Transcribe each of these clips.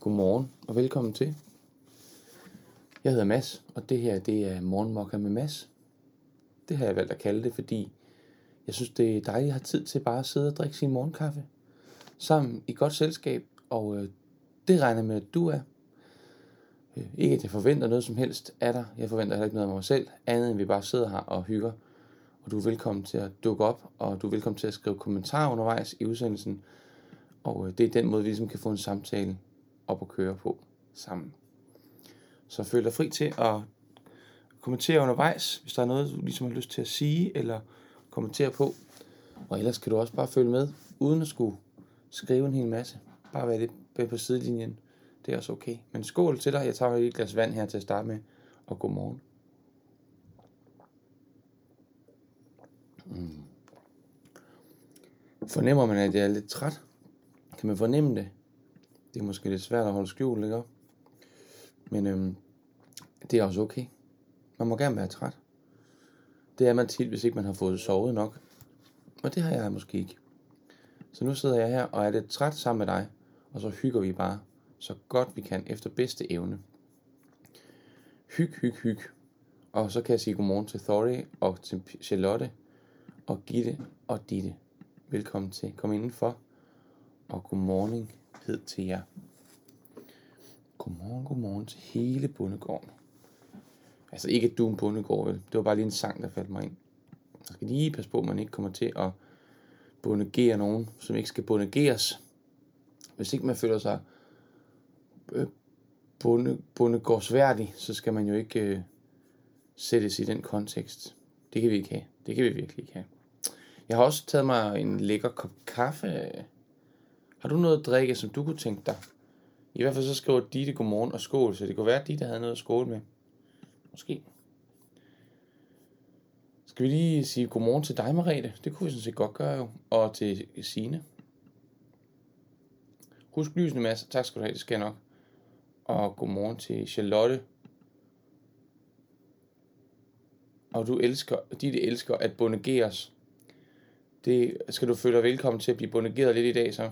Godmorgen og velkommen til. Jeg hedder Mads, og det her det er Morgenmokka med Mads. Det har jeg valgt at kalde det, fordi jeg synes, det er dejligt at have tid til bare at sidde og drikke sin morgenkaffe sammen i godt selskab, og øh, det regner med, at du er. Øh, ikke at jeg forventer noget som helst af dig. Jeg forventer heller ikke noget af mig selv, andet end vi bare sidder her og hygger. Og du er velkommen til at dukke op, og du er velkommen til at skrive kommentarer undervejs i udsendelsen. Og øh, det er den måde, vi ligesom kan få en samtale op og køre på sammen. Så føl dig fri til at kommentere undervejs, hvis der er noget, du ligesom har lyst til at sige, eller kommentere på. Og ellers kan du også bare følge med, uden at skulle skrive en hel masse. Bare være lidt på sidelinjen. Det er også okay. Men skål til dig. Jeg tager lige et glas vand her til at starte med. Og god morgen. Mm. Fornemmer man, at jeg er lidt træt? Kan man fornemme det? Det er måske lidt svært at holde skjult, ikke? Men øhm, det er også okay. Man må gerne være træt. Det er man tit, hvis ikke man har fået sovet nok. Og det har jeg måske ikke. Så nu sidder jeg her og er lidt træt sammen med dig, og så hygger vi bare så godt vi kan efter bedste evne. Hyg, hyg, hyg. Og så kan jeg sige godmorgen til Thorry og til Charlotte og Gitte og Ditte. Velkommen til. Kom indenfor. Og godmorgen kærlighed til jer. Godmorgen, godmorgen til hele bundegården. Altså ikke at du er en bundegård, vel? Det var bare lige en sang, der faldt mig ind. Jeg skal lige passe på, at man ikke kommer til at bundegere nogen, som ikke skal bundegeres. Hvis ikke man føler sig øh, bunde, bundegårdsværdig, så skal man jo ikke øh, sættes i den kontekst. Det kan vi ikke have. Det kan vi virkelig ikke have. Jeg har også taget mig en lækker kop kaffe. Øh, har du noget at drikke, som du kunne tænke dig? I hvert fald så skriver Ditte godmorgen og skål, så det kunne være, at Ditte havde noget at skåle med. Måske. Skal vi lige sige godmorgen til dig, Marete? Det kunne vi sådan set godt gøre jo. Og til Sine. Husk lysene, Mads. Tak skal du have, det skal jeg nok. Og godmorgen til Charlotte. Og du elsker, Ditte elsker at bundegeres. Det skal du føle dig velkommen til at blive bundegeret lidt i dag, så.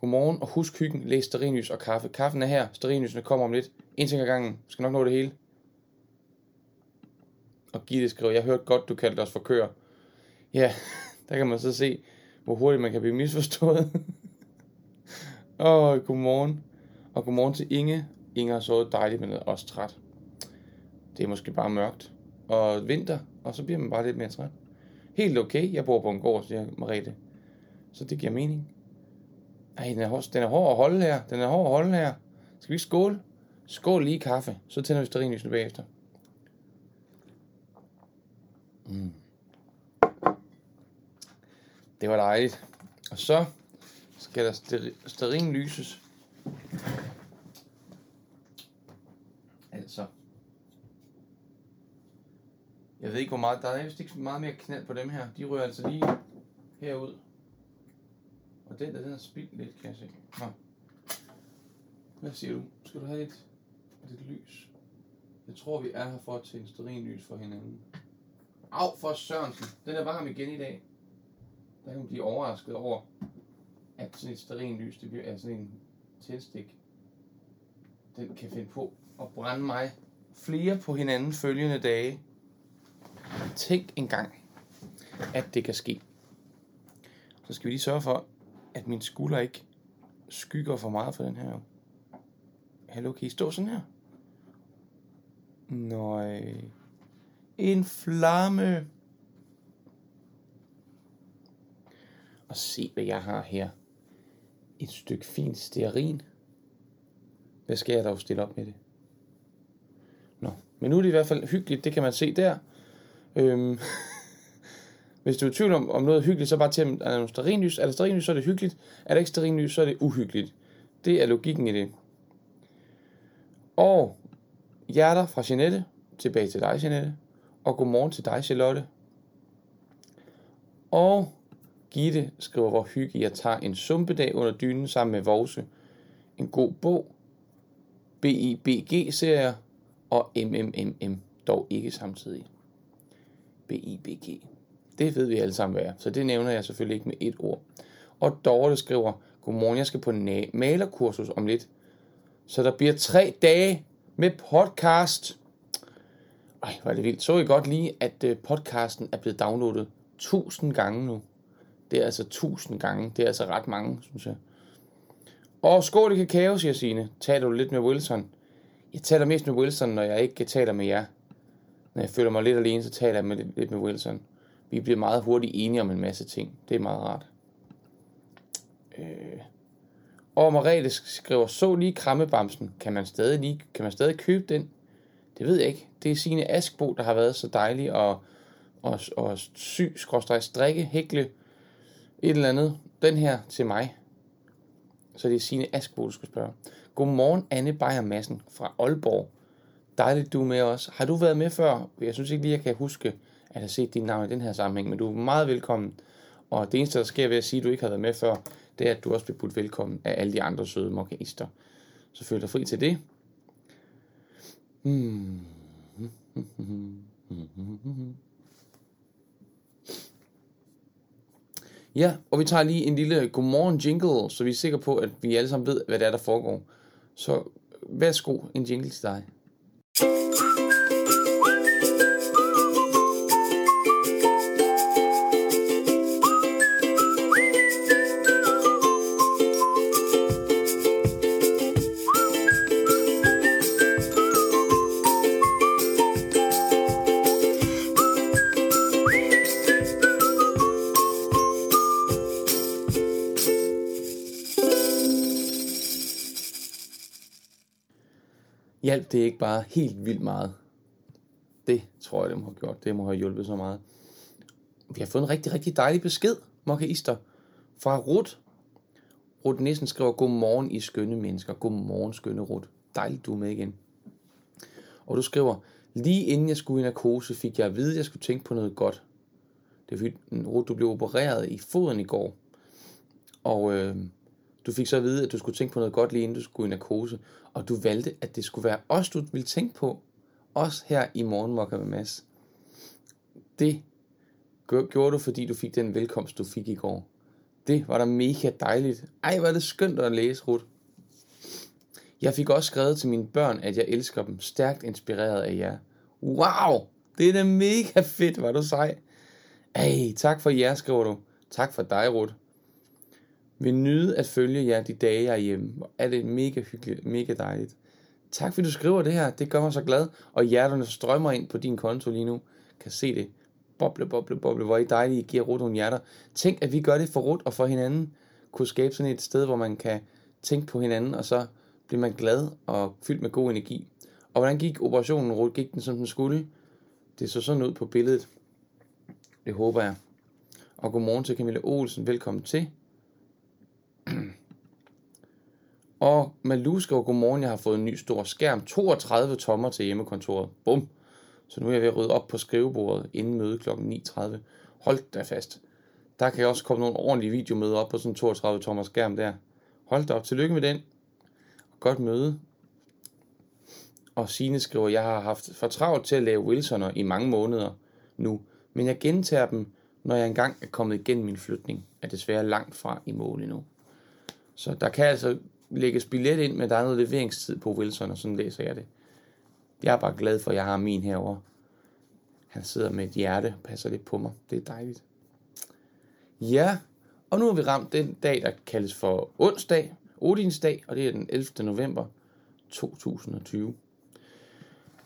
Godmorgen, og husk hyggen, læs sterinlys og kaffe. Kaffen er her, sterinlysene kommer om lidt. En ting ad gangen, skal nok nå det hele. Og Gitte skriver, jeg hørte godt, du kaldte os for køer. Ja, der kan man så se, hvor hurtigt man kan blive misforstået. Åh, oh, godmorgen. Og godmorgen til Inge. Inge har sovet dejligt, men er også træt. Det er måske bare mørkt. Og vinter, og så bliver man bare lidt mere træt. Helt okay, jeg bor på en gård, siger Marete. Så det giver mening. Ej, den er, hård, den er hård at holde her. Den er hård at holde her. Skal vi skåle? Skål lige kaffe. Så tænder vi sterinlysene bagefter. Mm. Det var dejligt. Og så skal der sterin lyses. Altså. Jeg ved ikke, hvor meget... Der er vist ikke meget mere knald på dem her. De rører altså lige herud. Og den der, den er spildt lidt, kan jeg se. Nå. Hvad siger du? Skal du have et, et lys? Jeg tror, vi er her for at tænde sterinlys for hinanden. Au, for Sørensen. Den er varm igen i dag. Der kan man blive overrasket over, at sådan et sterinlys, det er sådan altså en tændstik. Den kan finde på at brænde mig flere på hinanden følgende dage. Tænk engang, at det kan ske. Så skal vi lige sørge for, at min skulder ikke skygger for meget for den her. Hallo, kan I stå sådan her? Nøj. Øh, en flamme. Og se, hvad jeg har her. Et stykke fint stearin. Hvad skal jeg dog stille op med det? Nå, men nu er det i hvert fald hyggeligt, det kan man se der. Øhm, hvis du er i tvivl om, om noget er hyggeligt, så bare til, at er sterinlys. Er der sterinlys, så er det hyggeligt. Er der ikke sterinlys, så er det uhyggeligt. Det er logikken i det. Og hjerter fra Jeanette. Tilbage til dig, Jeanette. Og godmorgen til dig, Charlotte. Og Gitte skriver, hvor hygge jeg tager en sumpedag under dynen sammen med Vose. En god bog. BIBG-serier og MMMM, dog ikke samtidig. BIBG. Det ved vi alle sammen, hvad er. Så det nævner jeg selvfølgelig ikke med et ord. Og Dorte skriver, Godmorgen, jeg skal på malerkursus om lidt. Så der bliver tre dage med podcast. Ej, hvor er det vildt. Så I godt lige, at øh, podcasten er blevet downloadet tusind gange nu. Det er altså tusind gange. Det er altså ret mange, synes jeg. Og skål i kakao, siger Signe. Taler du lidt med Wilson? Jeg taler mest med Wilson, når jeg ikke taler med jer. Når jeg føler mig lidt alene, så taler jeg med, lidt med Wilson. Vi bliver meget hurtigt enige om en masse ting. Det er meget rart. Øh. Og Marete skriver, så lige krammebamsen. Kan man stadig, lige, kan man stadig købe den? Det ved jeg ikke. Det er sine Askbo, der har været så dejlig og, og, og syg, skråstrej, strikke, hækle, et eller andet. Den her til mig. Så det er sine Askbo, du skal spørge. Godmorgen, Anne Beyer Madsen fra Aalborg. Dejligt, du er med os. Har du været med før? Jeg synes ikke lige, jeg kan huske, at have set dit navn i den her sammenhæng, men du er meget velkommen. Og det eneste, der sker ved at sige, at du ikke har været med før, det er, at du også bliver budt velkommen af alle de andre søde morganister. Så føl dig fri til det. Hmm. Ja, og vi tager lige en lille godmorgen jingle, så vi er sikre på, at vi alle sammen ved, hvad det er, der foregår. Så værsgo, en jingle til dig. Hjalp det ikke bare helt vildt meget? Det tror jeg, det må have gjort. Det må have hjulpet så meget. Vi har fået en rigtig, rigtig dejlig besked, mokkaister, fra Rut. Rut Nissen skriver, godmorgen i skønne mennesker. Godmorgen, skønne Rut. Dejligt, du er med igen. Og du skriver, lige inden jeg skulle i narkose, fik jeg at vide, at jeg skulle tænke på noget godt. Det er fordi, Rut, du blev opereret i foden i går. Og øh, du fik så at vide, at du skulle tænke på noget godt lige inden du skulle i narkose, og du valgte, at det skulle være os, du ville tænke på, os her i Morgenmokker med Mads. Det gjorde du, fordi du fik den velkomst, du fik i går. Det var da mega dejligt. Ej, var det skønt at læse, Ruth. Jeg fik også skrevet til mine børn, at jeg elsker dem, stærkt inspireret af jer. Wow, det er da mega fedt, var du sej. Ej, tak for jer, skriver du. Tak for dig, Ruth vil nyde at følge jer de dage, jeg er hjemme. Er det mega hyggeligt, mega dejligt. Tak fordi du skriver det her, det gør mig så glad. Og hjerterne strømmer ind på din konto lige nu. Kan se det. Boble, boble, boble. Hvor I dejlige I giver Rut nogle hjerter. Tænk, at vi gør det for Rut og for hinanden. Kunne skabe sådan et sted, hvor man kan tænke på hinanden, og så bliver man glad og fyldt med god energi. Og hvordan gik operationen, Rut? Gik den som den skulle? Det så sådan ud på billedet. Det håber jeg. Og godmorgen til Camilla Olsen. Velkommen til. Og Malou skriver, godmorgen, jeg har fået en ny stor skærm, 32 tommer til hjemmekontoret. Bum. Så nu er jeg ved at rydde op på skrivebordet inden møde kl. 9.30. Hold da fast. Der kan jeg også komme nogle ordentlige videomøder op på sådan en 32 tommer skærm der. Hold da op. Tillykke med den. Godt møde. Og Signe skriver, jeg har haft for travlt til at lave Wilsoner i mange måneder nu, men jeg gentager dem, når jeg engang er kommet igennem min flytning, er desværre langt fra i mål endnu. Så der kan altså lægges billet ind, men der er noget leveringstid på Wilson, og sådan læser jeg det. Jeg er bare glad for, at jeg har min herover. Han sidder med et hjerte og passer lidt på mig. Det er dejligt. Ja, og nu har vi ramt den dag, der kaldes for onsdag, Odinsdag, og det er den 11. november 2020.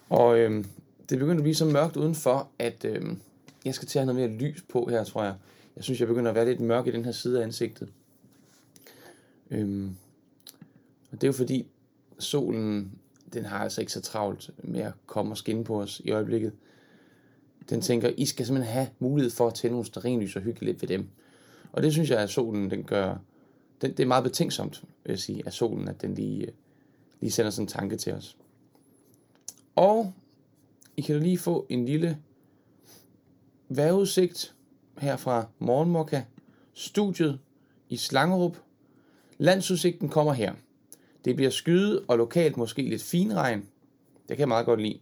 Og øhm, det begynder at blive så mørkt udenfor, at øhm, jeg skal til at have noget mere lys på her, tror jeg. Jeg synes, jeg begynder at være lidt mørk i den her side af ansigtet. Øhm, og det er jo fordi, solen, den har altså ikke så travlt med at komme og skinne på os i øjeblikket. Den tænker, I skal simpelthen have mulighed for at tænde nogle sterinlys og hygge lidt ved dem. Og det synes jeg, at solen den gør, den, det er meget betænksomt, vil jeg sige, af solen, at den lige, lige sender sådan en tanke til os. Og I kan lige få en lille vejrudsigt her fra Morgenmokka, studiet i Slangerup. Landsudsigten kommer her. Det bliver skyet og lokalt måske lidt finregn. Det kan jeg meget godt lide.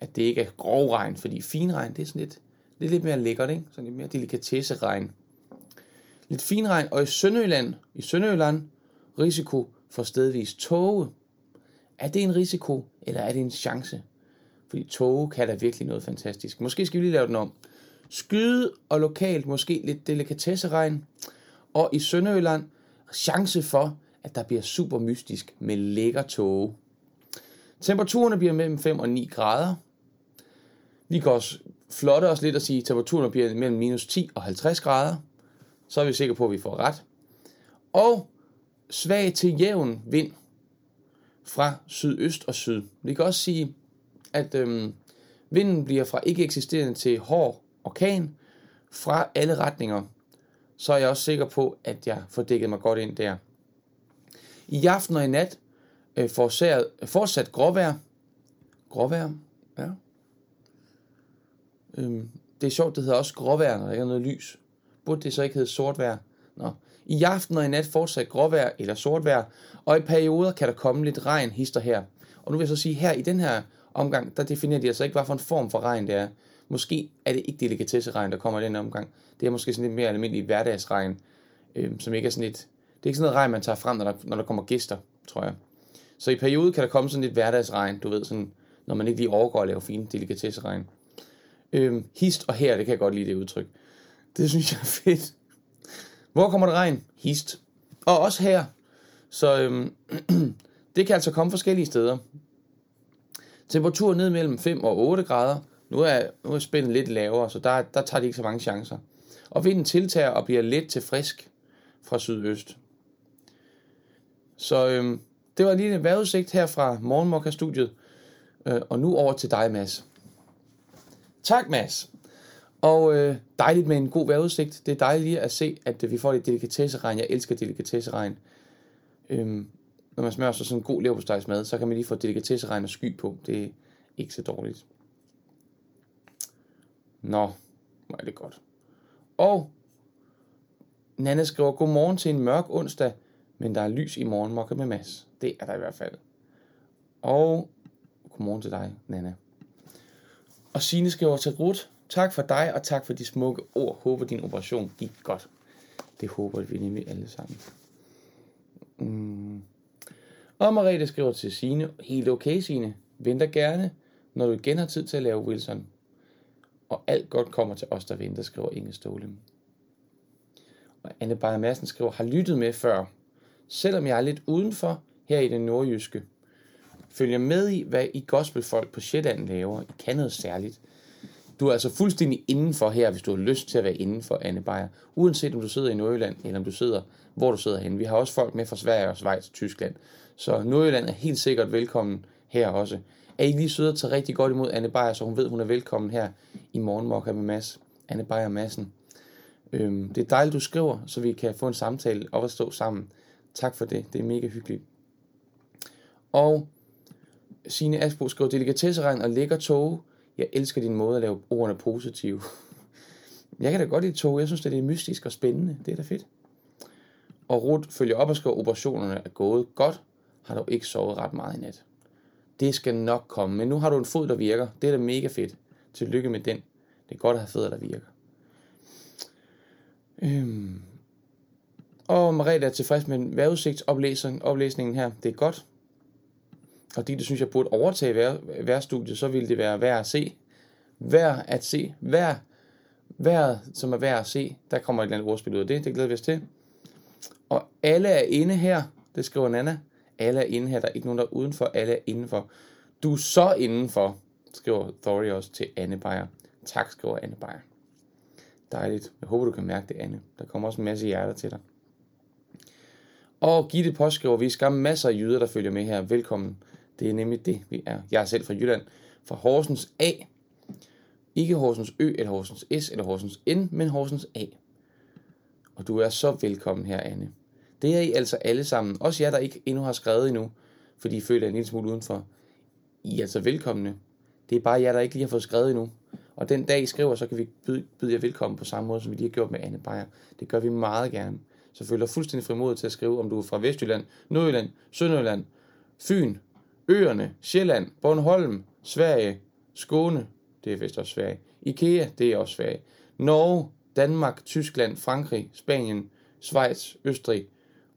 At det ikke er grov regn, fordi finregn, det er sådan lidt, lidt, lidt mere lækkert, ikke? Sådan lidt mere delikatesse regn. lidt finregn, og i Sønderjylland, i Sønderjylland, risiko for stedvis tåge. Er det en risiko, eller er det en chance? Fordi tåge kan da virkelig noget fantastisk. Måske skal vi lige lave den om. Skyde og lokalt måske lidt delikatesseregn. Og i Sønderjylland, chance for, at der bliver super mystisk med lækker tåge. Temperaturerne bliver mellem 5 og 9 grader. Vi kan også flotte os lidt og sige, at temperaturen bliver mellem minus 10 og 50 grader. Så er vi sikre på, at vi får ret. Og svag til jævn vind fra sydøst og syd. Vi kan også sige, at øhm, vinden bliver fra ikke eksisterende til hård orkan fra alle retninger. Så er jeg også sikker på, at jeg får dækket mig godt ind der. I aften og i nat øh, fortsat, fortsat gråvejr. Gråvejr, ja. Øhm, det er sjovt, det hedder også gråvejr, når der ikke er noget lys. Burde det så ikke hedde sortvejr? Nå. I aften og i nat fortsat gråvejr eller sortvejr, og i perioder kan der komme lidt regn hister her. Og nu vil jeg så sige, her i den her omgang, der definerer de altså ikke, hvad for en form for regn det er. Måske er det ikke delikatesseregn, der kommer i den omgang. Det er måske sådan lidt mere almindelig hverdagsregn, øhm, som ikke er sådan lidt... Det er ikke sådan noget regn, man tager frem, når der, når der kommer gæster, tror jeg. Så i perioder kan der komme sådan lidt hverdagsregn, du ved, sådan, når man ikke lige overgår at lave fine delikatesseregn. Øhm, hist og her, det kan jeg godt lide det udtryk. Det synes jeg er fedt. Hvor kommer der regn? Hist. Og også her. Så øhm, det kan altså komme forskellige steder. Temperatur ned mellem 5 og 8 grader. Nu er, nu er spændet lidt lavere, så der, der tager de ikke så mange chancer. Og vinden tiltager og bliver let til frisk fra sydøst. Så øhm, det var lige en vejrudsigt her fra Morgenmokka-studiet. Øh, og nu over til dig, Mads. Tak, Mads. Og øh, dejligt med en god vejrudsigt. Det er dejligt lige at se, at øh, vi får lidt delikatesseregn. Jeg elsker delikatesseregn. Øhm, når man smører sig sådan en god leverpostejsmad, så kan man lige få delikatesseregn og sky på. Det er ikke så dårligt. Nå, hvor er det godt. Og Nana skriver, godmorgen til en mørk onsdag, men der er lys i morgen, mokke med Mads. Det er der i hvert fald. Og godmorgen til dig, Nana. Og Signe skriver til Ruth, tak for dig, og tak for de smukke ord. Håber din operation gik godt. Det håber vi nemlig alle sammen. Mm. Og Mariette skriver til Signe, helt okay Signe, venter gerne, når du igen har tid til at lave Wilson. Og alt godt kommer til os, der venter, skriver Inge Ståling. Og Anne Bayer Madsen skriver, har lyttet med før, selvom jeg er lidt udenfor her i den nordjyske. Følger med i, hvad I gospelfolk på Sjælland laver. I kan noget særligt. Du er altså fuldstændig indenfor her, hvis du har lyst til at være indenfor, Anne Bayer. Uanset om du sidder i Nordjylland, eller om du sidder, hvor du sidder henne. Vi har også folk med fra Sverige og Schweiz og Tyskland. Så Nordjylland er helt sikkert velkommen her også. Er I lige søde at tage rigtig godt imod Anne Beyer, så hun ved, hun er velkommen her i Morgenmokka med Mads. Anne Beyer Madsen. Øhm, det er dejligt, du skriver, så vi kan få en samtale og at stå sammen. Tak for det. Det er mega hyggeligt. Og Signe Asbo skriver delikatesseregn og lækker tog. Jeg elsker din måde at lave ordene positive. Jeg kan da godt lide tog. Jeg synes, det er mystisk og spændende. Det er da fedt. Og Ruth følger op og skriver, operationerne er gået godt. Har du ikke sovet ret meget i nat. Det skal nok komme. Men nu har du en fod, der virker. Det er da mega fedt. Tillykke med den. Det er godt at have fødder, der virker. Øhm. Og Marie er tilfreds med vejrudsigtsoplæsningen her. Det er godt. Og det, synes, jeg burde overtage hver, hver så ville det være værd at se. Værd at se. Værd. Været, som er værd at se. Der kommer et eller andet ordspil ud af det. Det glæder vi os til. Og alle er inde her. Det skriver Nana. Alle er inde her. Der er ikke nogen, der er udenfor. Alle er indenfor. Du er så indenfor, skriver Thory også til Anne Beyer. Tak, skriver Anne Beyer. Dejligt. Jeg håber, du kan mærke det, Anne. Der kommer også en masse hjerter til dig. Og Gitte påskriver, vi skal masser af jyder, der følger med her. Velkommen. Det er nemlig det, vi er. Jeg er selv fra Jylland. Fra Horsens A. Ikke Horsens Ø, eller Horsens S, eller Horsens N, men Horsens A. Og du er så velkommen her, Anne. Det er I altså alle sammen. Også jer, der ikke endnu har skrevet endnu, fordi I føler en lille smule udenfor. I er altså velkomne. Det er bare jer, der ikke lige har fået skrevet endnu. Og den dag I skriver, så kan vi byde, byde jer velkommen på samme måde, som vi lige har gjort med Anne Beyer. Det gør vi meget gerne. Så føler fuldstændig frimod til at skrive, om du er fra Vestjylland, Nordjylland, Sønderjylland, Fyn, Øerne, Sjælland, Bornholm, Sverige, Skåne, det er vist også Sverige, Ikea, det er også Sverige, Norge, Danmark, Tyskland, Frankrig, Spanien, Schweiz, Østrig,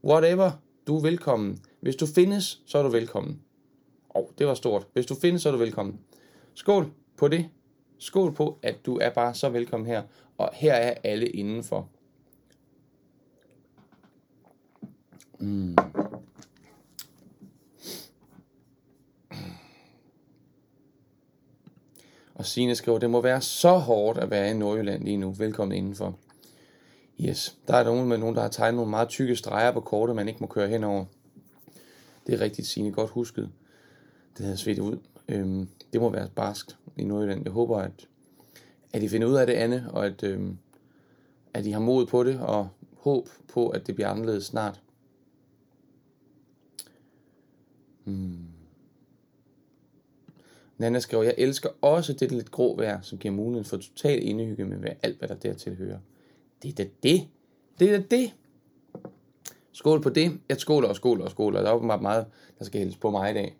whatever, du er velkommen. Hvis du findes, så er du velkommen. Åh, oh, det var stort. Hvis du findes, så er du velkommen. Skål på det. Skål på, at du er bare så velkommen her. Og her er alle indenfor. Mm. Og Signe skriver, det må være så hårdt at være i Nordjylland lige nu. Velkommen indenfor. Yes, der er nogen med nogen, der har tegnet nogle meget tykke streger på kortet, man ikke må køre henover. Det er rigtigt, Signe, godt husket. Det havde svedt ud. Øhm, det må være barskt i Nordjylland. Jeg håber, at, at I finder ud af det, Anne, og at, øhm, at I har mod på det, og håb på, at det bliver anderledes snart. Hmm. Nana skriver, jeg elsker også det lidt grå vejr, som giver muligheden for total indehygge med alt, hvad der dertil hører. Det er da det. Det er da det. Skål på det. Jeg skåler og skåler og skåler. Der er åbenbart meget, der skal hældes på mig i dag.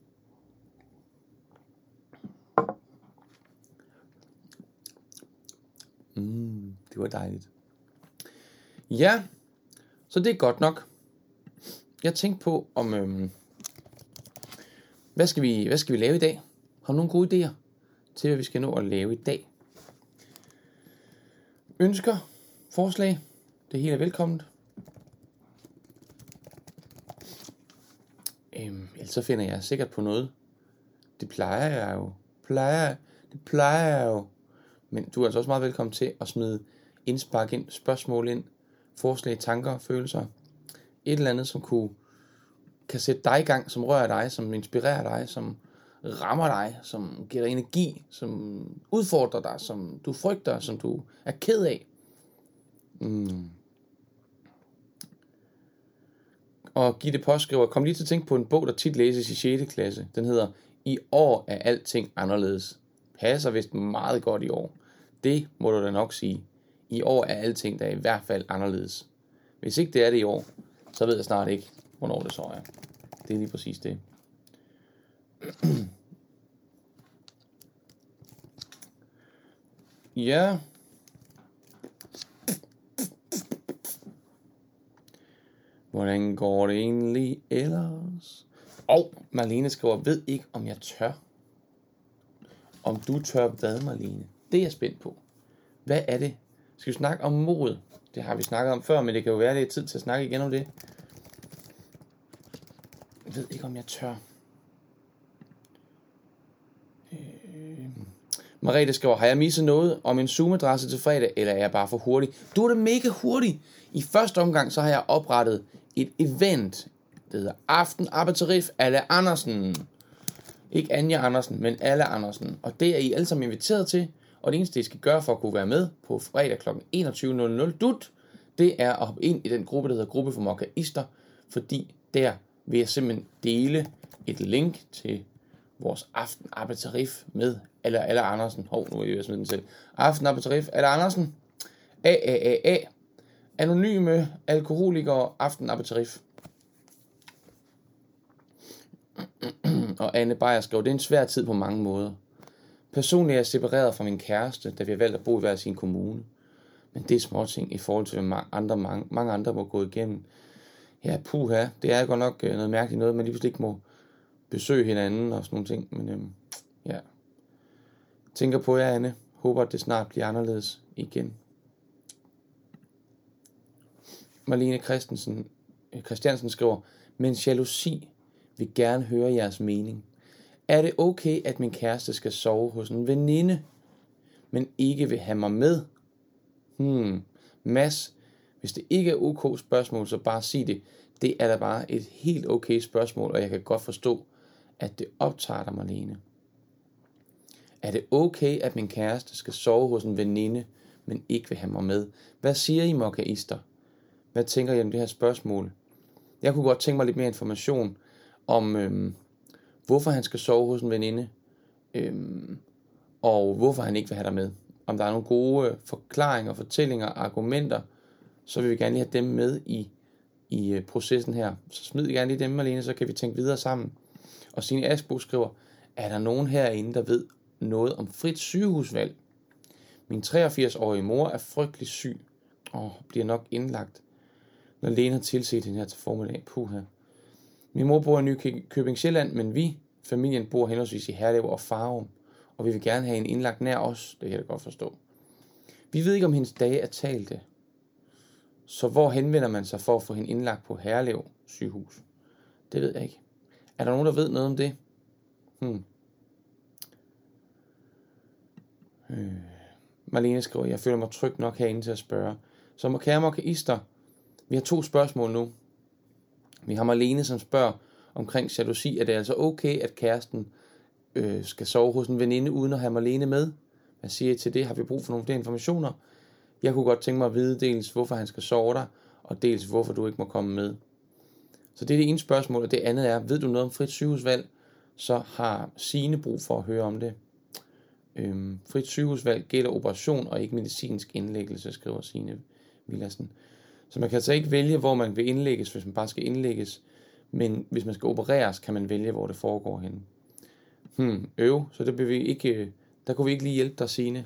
Mm, det var dejligt. Ja, så det er godt nok. Jeg tænkte på, om øhm, hvad, skal vi, hvad skal vi lave i dag? Har du nogle gode idéer til, hvad vi skal nå at lave i dag? Ønsker? Forslag? Det hele er velkomment. Øhm, ellers så finder jeg sikkert på noget. Det plejer jeg jo. Plejer, det plejer jeg jo. Men du er altså også meget velkommen til at smide indspark ind, spørgsmål ind, forslag, tanker, følelser. Et eller andet, som kunne, kan sætte dig i gang, som rører dig, som inspirerer dig, som rammer dig, som giver dig energi, som udfordrer dig, som du frygter, som du er ked af. Mm. Og Gitte påskriver, kom lige til at tænke på en bog, der tit læses i 6. klasse. Den hedder I år er alting anderledes. Passer vist meget godt i år. Det må du da nok sige. I år er alting der i hvert fald anderledes. Hvis ikke det er det i år, så ved jeg snart ikke, hvornår det så er. Det er lige præcis det. ja. Hvordan går det egentlig ellers? Og Marlene skriver, ved ikke om jeg tør. Om du tør hvad, Marlene? Det er jeg spændt på. Hvad er det? Skal vi snakke om mod? Det har vi snakket om før, men det kan jo være, det er tid til at snakke igen om det. Jeg ved ikke, om jeg tør. Øh... Marete skriver, har jeg misset noget om en Zoom-adresse til fredag, eller er jeg bare for hurtig? Du er da mega hurtig. I første omgang, så har jeg oprettet et event, det hedder Aften Abatarif alle Andersen. Ikke Anja Andersen, men alle Andersen. Og det er I alle sammen inviteret til. Og det eneste, I skal gøre for at kunne være med på fredag kl. 21.00 dut, det er at hoppe ind i den gruppe, der hedder Gruppe for Mokkaister. Fordi der vil jeg simpelthen dele et link til vores aften Abatarif med eller alle Andersen. Hov, nu er jeg smide den selv. Aften Abatarif, alle Andersen. A, A, A, A. Anonyme alkoholikere aften Abatarif. Og Anne Beyer skrev, det er en svær tid på mange måder. Personligt er jeg separeret fra min kæreste, da vi har valgt at bo i hver sin kommune. Men det er småting i forhold til, hvad andre, mange, mange andre må gå igennem. Ja, puha, det er godt nok øh, noget mærkeligt noget, man lige pludselig ikke må besøge hinanden og sådan nogle ting. Men øhm, ja, tænker på jer, Anne. Håber, at det snart bliver anderledes igen. Marlene Christensen, øh, Christiansen skriver, men jalousi vil gerne høre jeres mening. Er det okay, at min kæreste skal sove hos en veninde, men ikke vil have mig med? Hmm, Mads, hvis det ikke er ok spørgsmål, så bare sig det. Det er da bare et helt okay spørgsmål, og jeg kan godt forstå, at det optager dig, Marlene. Er det okay, at min kæreste skal sove hos en veninde, men ikke vil have mig med? Hvad siger I, mokkaister? Hvad tænker I om det her spørgsmål? Jeg kunne godt tænke mig lidt mere information om, øhm, hvorfor han skal sove hos en veninde, øhm, og hvorfor han ikke vil have dig med. Om der er nogle gode øh, forklaringer, fortællinger, argumenter, så vil vi gerne lige have dem med i, i øh, processen her. Så smid gerne lige dem, alene, så kan vi tænke videre sammen. Og Signe Asbo skriver, er der nogen herinde, der ved noget om frit sygehusvalg? Min 83-årige mor er frygtelig syg og bliver nok indlagt. når lægen har tilset hende her til formiddag. Puha. Min mor bor i Nykøbing Sjælland, men vi, familien, bor henholdsvis i Herlev og Farum, og vi vil gerne have en indlagt nær os, det kan jeg godt forstå. Vi ved ikke, om hendes dage er talte. Så hvor henvender man sig for at få hende indlagt på Herlev sygehus? Det ved jeg ikke. Er der nogen, der ved noget om det? Hmm. Øh. Marlene skriver, jeg føler mig tryg nok herinde til at spørge. Så må kære mokaister, vi har to spørgsmål nu. Vi har Marlene, som spørger omkring jalousi. Er det altså okay, at kæresten øh, skal sove hos en veninde, uden at have Marlene med? Hvad siger I til det? Har vi brug for nogle flere informationer? Jeg kunne godt tænke mig at vide dels, hvorfor han skal sove der, og dels, hvorfor du ikke må komme med. Så det er det ene spørgsmål, og det andet er, ved du noget om frit sygehusvalg? Så har Sine brug for at høre om det. Øhm, frit sygehusvalg gælder operation og ikke medicinsk indlæggelse, skriver Signe Villersen. Så man kan altså ikke vælge, hvor man vil indlægges, hvis man bare skal indlægges. Men hvis man skal opereres, kan man vælge, hvor det foregår henne. Hmm, øv, så der, vi ikke, øh, der kunne vi ikke lige hjælpe dig, Signe.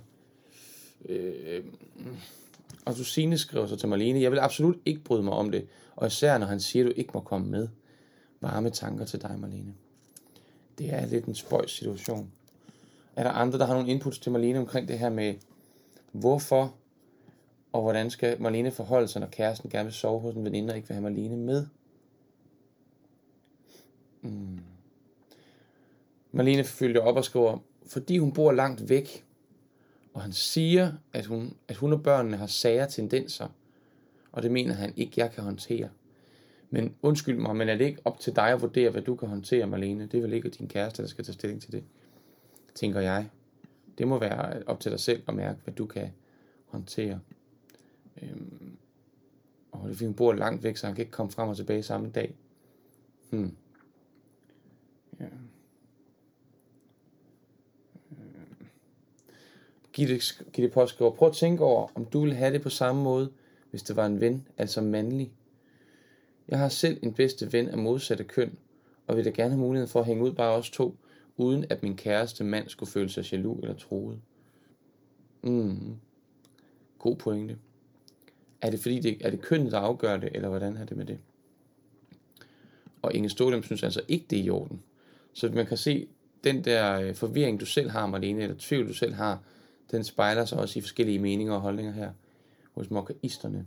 Øh, og du Signe skriver så til Marlene, jeg vil absolut ikke bryde mig om det, og især når han siger, at du ikke må komme med. Varme tanker til dig, Marlene. Det er lidt en spøjs situation. Er der andre, der har nogle inputs til Marlene omkring det her med, hvorfor og hvordan skal Marlene forholde sig, når kæresten gerne vil sove hos en veninde og ikke vil have Marlene med? Mm. Marlene følger op og skriver, fordi hun bor langt væk, og han siger, at hun, at hun og børnene har sager tendenser, og det mener han ikke, jeg kan håndtere. Men undskyld mig, men er det ikke op til dig at vurdere, hvad du kan håndtere, Marlene? Det er vel ikke din kæreste, der skal tage stilling til det, tænker jeg. Det må være op til dig selv at mærke, hvad du kan håndtere. Øhm, og det er hun bor langt væk, så han kan ikke komme frem og tilbage samme dag. Hmm. Ja. Øhm. Gitte, Gitte Postgaard, prøv at tænke over, om du vil have det på samme måde, hvis det var en ven, altså mandlig. Jeg har selv en bedste ven af modsatte køn, og vil da gerne have muligheden for at hænge ud bare os to, uden at min kæreste mand skulle føle sig jaloux eller troet. Mm. Mm-hmm. God pointe. Er det fordi, det, er det kønnet, der afgør det, eller hvordan er det med det? Og Inge Stålem synes altså ikke, det er i orden. Så man kan se, den der øh, forvirring, du selv har, Marlene, eller tvivl, du selv har, den spejler sig også i forskellige meninger og holdninger her hos mokkaisterne.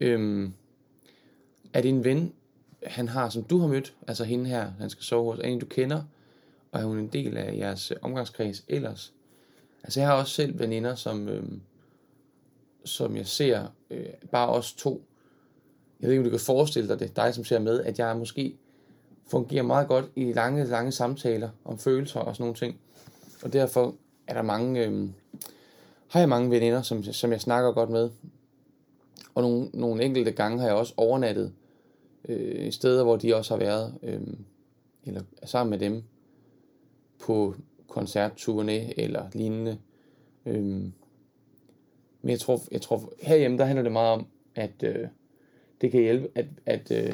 Øhm, er det en ven, han har, som du har mødt, altså hende her, han skal sove hos, er en, du kender, og er hun en del af jeres øh, omgangskreds ellers? Altså jeg har også selv veninder, som, øhm, som jeg ser, øh, bare os to. Jeg ved ikke, om du kan forestille dig det, dig som ser med, at jeg måske fungerer meget godt i lange, lange samtaler om følelser og sådan nogle ting. Og derfor er der mange, øh, har jeg mange veninder, som, som jeg snakker godt med. Og nogle, nogle enkelte gange har jeg også overnattet øh, steder, hvor de også har været, øh, eller sammen med dem, på koncertturné eller lignende. Øh, men jeg tror, jeg tror herhjemme, der handler det meget om, at øh, det kan hjælpe, at, at øh,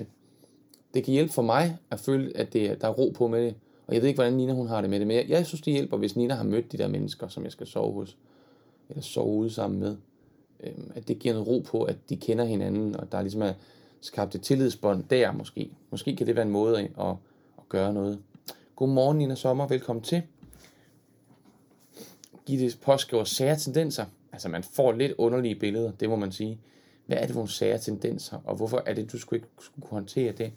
det kan hjælpe for mig at føle, at det, der er ro på med det. Og jeg ved ikke, hvordan Nina hun har det med det, men jeg, jeg synes, det hjælper, hvis Nina har mødt de der mennesker, som jeg skal sove hos, eller sove ude sammen med. Øh, at det giver noget ro på, at de kender hinanden, og der er ligesom er skabt et tillidsbånd der måske. Måske kan det være en måde at, at, at gøre noget. Godmorgen, Nina Sommer. Velkommen til. Gitte påskriver sære tendenser altså man får lidt underlige billeder, det må man sige. Hvad er det for nogle sære tendenser, og hvorfor er det, du skulle ikke skulle kunne håndtere det?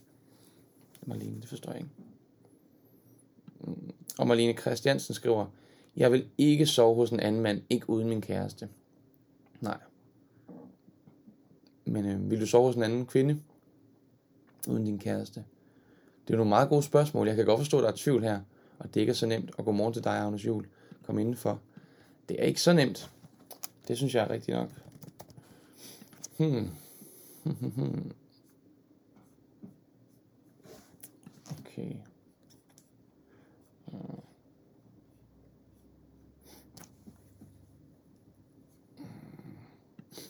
Marlene, det forstår jeg ikke. Mm. Og Marlene Christiansen skriver, jeg vil ikke sove hos en anden mand, ikke uden min kæreste. Nej. Men øh, vil du sove hos en anden kvinde, uden din kæreste? Det er nogle meget gode spørgsmål. Jeg kan godt forstå, at der er tvivl her, og det ikke er så nemt. Og godmorgen til dig, Agnes Jul. Kom indenfor. Det er ikke så nemt. Det synes jeg er rigtigt nok. Hmm. okay. Hmm.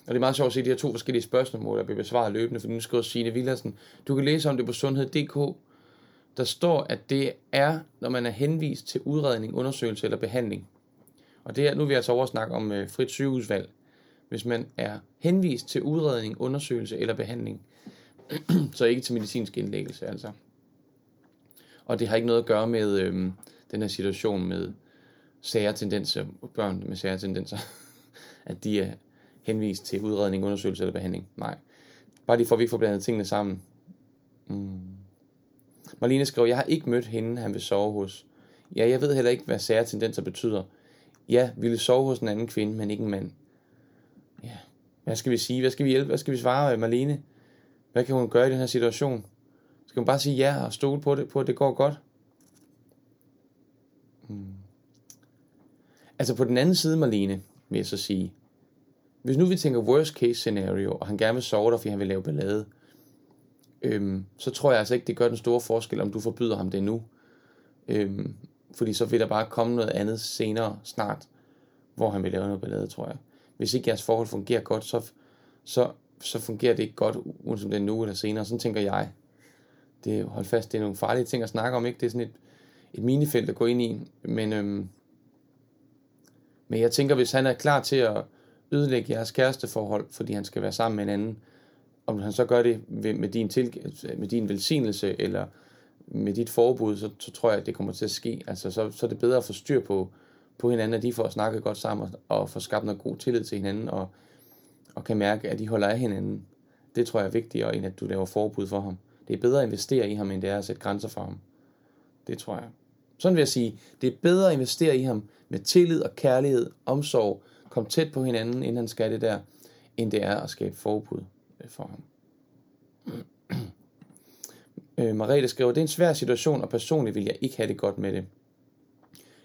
Og det er meget sjovt at se de her to forskellige spørgsmål, der bliver besvaret løbende, for nu skriver Signe Villersen. Du kan læse om det på sundhed.dk. Der står, at det er, når man er henvist til udredning, undersøgelse eller behandling. Og det her, nu vil jeg altså over snakke om øh, frit sygehusvalg. hvis man er henvist til udredning, undersøgelse eller behandling. så ikke til medicinsk indlæggelse, altså. Og det har ikke noget at gøre med øh, den her situation med sære tendenser, børn med sære tendenser, at de er henvist til udredning, undersøgelse eller behandling. Nej. Bare lige for, at vi ikke får blandet tingene sammen. Mm. Marlene skriver, jeg har ikke mødt hende, han vil sove hos. Ja, jeg ved heller ikke, hvad sære tendenser betyder. Ja, ville sove hos en anden kvinde, men ikke en mand. Ja, hvad skal vi sige? Hvad skal vi hjælpe? Hvad skal vi svare øh, Marlene? Hvad kan hun gøre i den her situation? Skal hun bare sige ja og stole på det, på at det går godt? Hmm. Altså på den anden side, Marlene, vil jeg så sige, hvis nu vi tænker worst case scenario, og han gerne vil sove dig, fordi han vil lave ballade, øhm, så tror jeg altså ikke, det gør den store forskel, om du forbyder ham det nu. Øhm, fordi så vil der bare komme noget andet senere, snart, hvor han vil lave noget ballade, tror jeg. Hvis ikke jeres forhold fungerer godt, så, så, så fungerer det ikke godt, uanset om det er nu eller senere. Sådan tænker jeg. Det, hold fast, det er nogle farlige ting at snakke om, ikke? Det er sådan et, et minefelt at gå ind i. Men, øhm, men jeg tænker, hvis han er klar til at ødelægge jeres kæresteforhold, fordi han skal være sammen med en anden, om han så gør det med din, til, med din velsignelse, eller med dit forbud, så, så tror jeg, at det kommer til at ske. Altså, så, så er det bedre at få styr på, på hinanden, at de får snakket godt sammen, og får skabt noget god tillid til hinanden, og, og kan mærke, at de holder af hinanden. Det tror jeg er vigtigere, end at du laver forbud for ham. Det er bedre at investere i ham, end det er at sætte grænser for ham. Det tror jeg. Sådan vil jeg sige, det er bedre at investere i ham med tillid og kærlighed, omsorg, kom tæt på hinanden, inden han skal det der, end det er at skabe forbud øh, for ham. øh, Marete skriver, det er en svær situation, og personligt vil jeg ikke have det godt med det.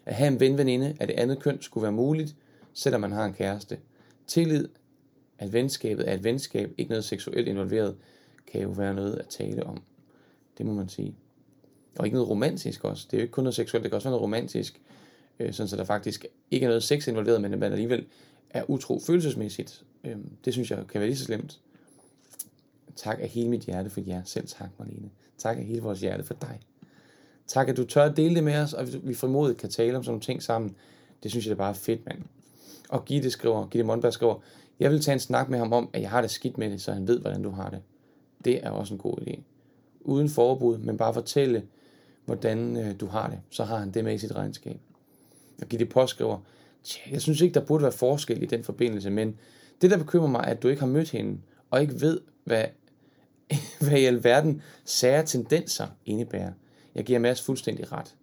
At have en ven-veninde af det andet køn skulle være muligt, selvom man har en kæreste. Tillid, at venskabet er et venskab, ikke noget seksuelt involveret, kan jo være noget at tale om. Det må man sige. Og ikke noget romantisk også. Det er jo ikke kun noget seksuelt, det kan også være noget romantisk, øh, sådan så der faktisk ikke er noget sex involveret, men at man alligevel er utro følelsesmæssigt. Øh, det synes jeg kan være lige så slemt. Tak af hele mit hjerte for jer. Selv tak, Marlene. Tak af hele vores hjerte for dig. Tak, at du tør at dele det med os, og vi frimodigt kan tale om sådan nogle ting sammen. Det synes jeg det er bare fedt, mand. Og Gitte skriver, Gitte Mondberg skriver, jeg vil tage en snak med ham om, at jeg har det skidt med det, så han ved, hvordan du har det. Det er også en god idé. Uden forbud, men bare fortælle, hvordan øh, du har det. Så har han det med i sit regnskab. Og Gitte påskriver, jeg synes ikke, der burde være forskel i den forbindelse, men det, der bekymrer mig, er, at du ikke har mødt hende, og ikke ved, hvad, hvad i alverden sære tendenser indebærer. Jeg giver Mads fuldstændig ret.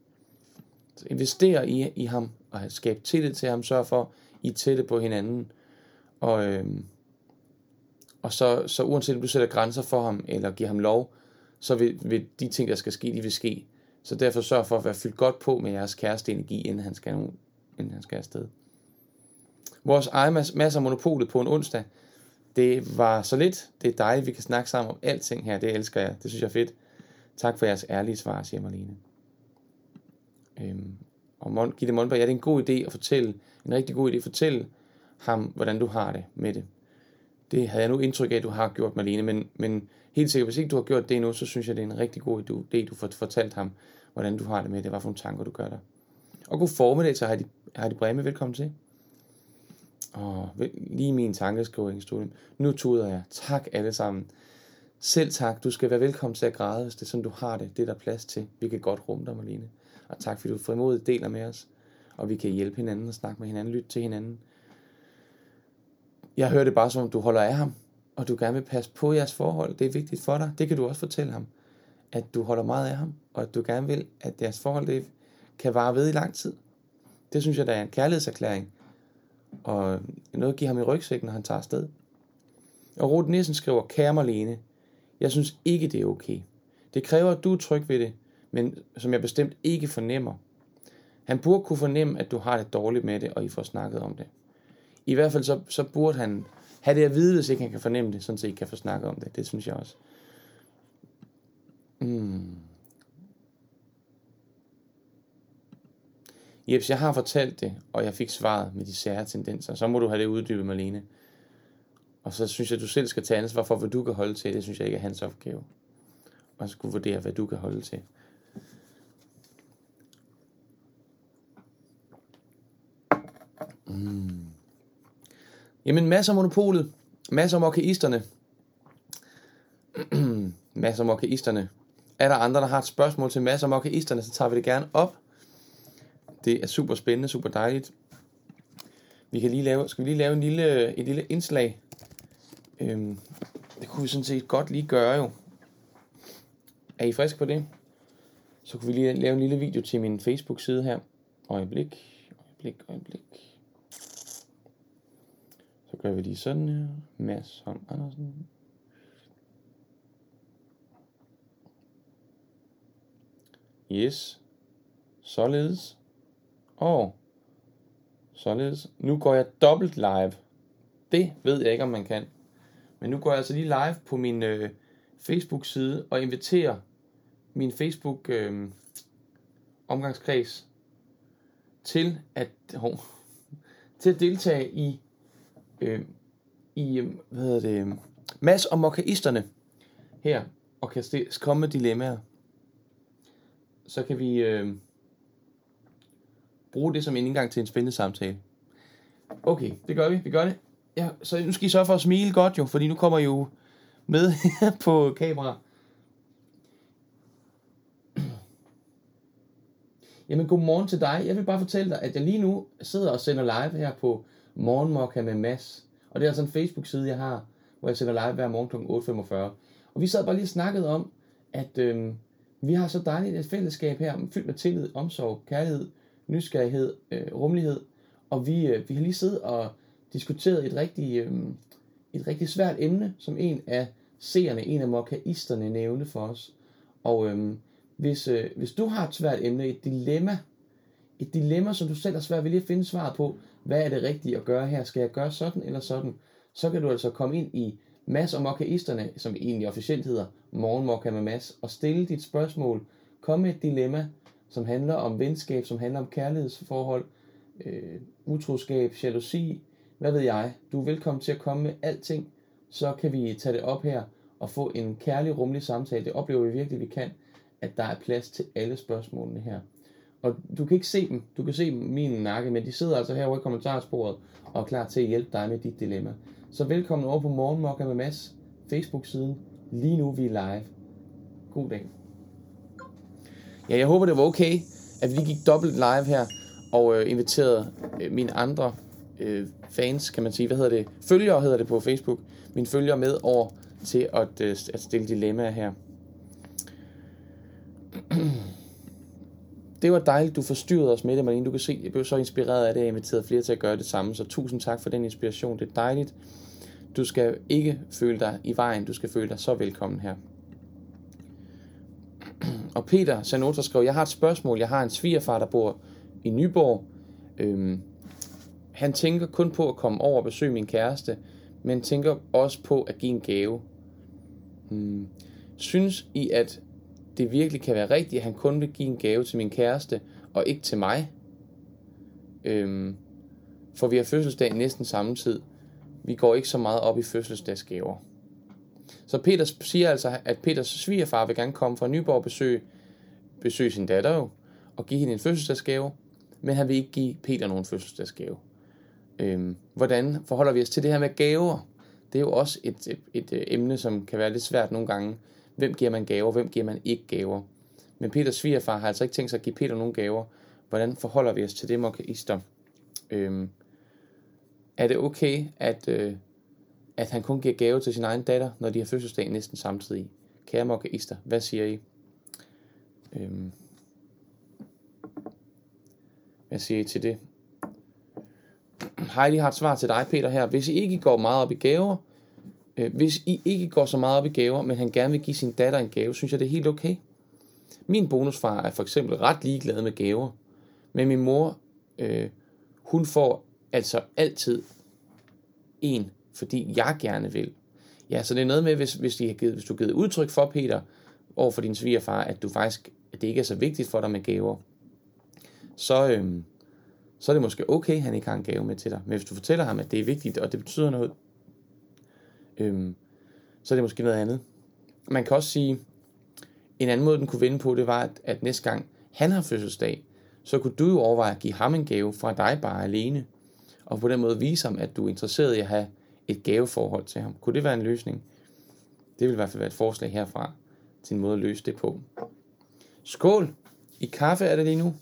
Så invester i, i ham, og skab tillid til ham, sørg for, I er tætte på hinanden, og, øhm, og så, så uanset om du sætter grænser for ham, eller giver ham lov, så vil, vil de ting, der skal ske, de vil ske. Så derfor sørg for at være fyldt godt på med jeres kæreste energi, inden han skal, inden han skal afsted. Vores egen masser af monopolet på en onsdag, det var så lidt. Det er dejligt, vi kan snakke sammen om alting her. Det elsker jeg. Det synes jeg er fedt. Tak for jeres ærlige svar, siger Marlene. Øhm, og Mon, Gitte Mondberg, ja, det er en god idé at fortælle, en rigtig god idé at fortælle ham, hvordan du har det med det. Det havde jeg nu indtryk af, at du har gjort, Marlene, men, men helt sikkert, hvis ikke du har gjort det endnu, så synes jeg, det er en rigtig god idé, du får fortalt ham, hvordan du har det med det, hvad for nogle tanker du gør der. Og god formiddag til Heidi, Heidi Breme, velkommen til. Og lige min tankeskrivning stod Nu tuder jeg. Tak alle sammen. Selv tak. Du skal være velkommen til at græde, hvis det er sådan, du har det. Det er der plads til. Vi kan godt rumme dig, Marlene. Og tak, fordi du frimodigt deler med os. Og vi kan hjælpe hinanden og snakke med hinanden, lytte til hinanden. Jeg hører det bare som, om du holder af ham, og du gerne vil passe på jeres forhold. Det er vigtigt for dig. Det kan du også fortælle ham. At du holder meget af ham, og at du gerne vil, at jeres forhold det kan vare ved i lang tid. Det synes jeg, der er en kærlighedserklæring. Og noget at give ham i rygsækken, når han tager afsted. Og Ruth Nielsen skriver, kære Marlene, jeg synes ikke, det er okay. Det kræver, at du er tryg ved det, men som jeg bestemt ikke fornemmer. Han burde kunne fornemme, at du har det dårligt med det, og I får snakket om det. I hvert fald så, så burde han have det at vide, hvis ikke han kan fornemme det, sådan så I kan få snakket om det. Det synes jeg også. Mm. Jeps, jeg har fortalt det, og jeg fik svaret med de sære tendenser. Så må du have det uddybet, Malene. Og så synes jeg, du selv skal tage ansvar for, hvad du kan holde til. Det synes jeg ikke er hans opgave. Og skulle vurdere, hvad du kan holde til. Mm. Jamen, masser af monopolet. Masser af mokaisterne. masser af mokaisterne. Er der andre, der har et spørgsmål til masser af mokaisterne, så tager vi det gerne op. Det er super spændende, super dejligt. Vi kan lige lave, skal vi lige lave en lille, et lille indslag? Øhm, det kunne vi sådan set godt lige gøre jo. Er I friske på det? Så kunne vi lige lave en lille video til min Facebook-side her. Øjeblik, øjeblik, øjeblik. Så gør vi lige sådan her. Mads Holm Andersen. Yes. Således. Og således. Nu går jeg dobbelt live. Det ved jeg ikke, om man kan. Men nu går jeg altså lige live på min øh, Facebook-side og inviterer min Facebook øh, omgangskreds til at, oh, til at deltage i, øh, i øh, hvad hedder det, Mads og Mokkaisterne her, og kan komme med dilemmaer. Så kan vi øh, bruge det som en indgang til en spændende samtale. Okay, det gør vi. Vi gør det. Ja, så nu skal I sørge for at smile godt jo, fordi nu kommer I jo med på kamera. Jamen, godmorgen til dig. Jeg vil bare fortælle dig, at jeg lige nu sidder og sender live her på Morgenmokka med Mads. Og det er altså en Facebook-side, jeg har, hvor jeg sender live hver morgen kl. 8.45. Og vi sad bare lige og snakket om, at øhm, vi har så dejligt et fællesskab her, fyldt med tillid, omsorg, kærlighed, nysgerrighed, øh, rummelighed. Og vi, øh, vi har lige siddet og diskuteret et rigtig, øh, et rigtig svært emne, som en af seerne, en af mokkaisterne nævnte for os. Og øh, hvis, øh, hvis du har et svært emne, et dilemma, et dilemma, som du selv har svært ved lige at finde svaret på, hvad er det rigtige at gøre her? Skal jeg gøre sådan eller sådan? Så kan du altså komme ind i Mads og Mokkaisterne, som egentlig officielt hedder Morgenmokka med Mads, og stille dit spørgsmål. Kom med et dilemma, som handler om venskab, som handler om kærlighedsforhold, øh, utroskab, jalousi, hvad ved jeg. Du er velkommen til at komme med alting, så kan vi tage det op her og få en kærlig, rummelig samtale. Det oplever vi virkelig, vi kan, at der er plads til alle spørgsmålene her. Og du kan ikke se dem, du kan se min nakke, men de sidder altså herovre i kommentarsporet og er klar til at hjælpe dig med dit dilemma. Så velkommen over på Morgenmokka med Mads, Facebook-siden. Lige nu vi er live. God dag. Ja, jeg håber det var okay, at vi lige gik dobbelt live her og øh, inviterede øh, mine andre øh, fans, kan man sige, hvad hedder det, følgere hedder det på Facebook, mine følgere med over til at, øh, at stille dilemmaer her. Det var dejligt, du forstyrrede os med det, Marlene. Du kan se, jeg blev så inspireret af det, jeg inviterede flere til at gøre det samme. Så tusind tak for den inspiration. Det er dejligt. Du skal ikke føle dig i vejen. Du skal føle dig så velkommen her. Og Peter Sanota skrev, jeg har et spørgsmål. Jeg har en svigerfar, der bor i Nyborg. Øhm, han tænker kun på at komme over og besøge min kæreste, men tænker også på at give en gave. Hmm. Synes I, at det virkelig kan være rigtigt, at han kun vil give en gave til min kæreste, og ikke til mig? Øhm, for vi har fødselsdag næsten samme tid. Vi går ikke så meget op i fødselsdagsgaver. Så Peter siger altså, at Peters svigerfar vil gerne komme fra Nyborg og besøge, besøge sin datter jo, og give hende en fødselsdagsgave, men han vil ikke give Peter nogen fødselsdagsgave. Øhm, hvordan forholder vi os til det her med gaver? Det er jo også et, et, et, et emne, som kan være lidt svært nogle gange. Hvem giver man gaver, hvem giver man ikke gaver? Men Peters svigerfar har altså ikke tænkt sig at give Peter nogen gaver. Hvordan forholder vi os til det, mokaister? Øhm, er det okay, at, øh, at han kun giver gave til sin egen datter, når de har fødselsdag næsten samtidig? Kære mokaister, hvad siger I? Øhm, hvad siger I til det? Heidi har et svar til dig, Peter, her. Hvis I ikke går meget op i gaver, øh, hvis I ikke går så meget op i gaver, men han gerne vil give sin datter en gave, synes jeg, det er helt okay. Min bonusfar er for eksempel ret ligeglad med gaver, men min mor, øh, hun får altså altid en, fordi jeg gerne vil. Ja, så det er noget med, hvis, hvis, de har givet, hvis du har givet udtryk for, Peter, over for din svigerfar, at du faktisk, at det ikke er så vigtigt for dig med gaver, så, øhm, så er det måske okay, at han ikke har en gave med til dig. Men hvis du fortæller ham, at det er vigtigt, og det betyder noget, øhm, så er det måske noget andet. Man kan også sige, en anden måde, den kunne vende på, det var, at, at næste gang han har fødselsdag, så kunne du jo overveje at give ham en gave fra dig bare alene. og på den måde vise ham, at du er interesseret i at have et gaveforhold til ham. Kunne det være en løsning? Det vil i hvert fald være et forslag herfra til en måde at løse det på. Skål! I kaffe er det lige nu.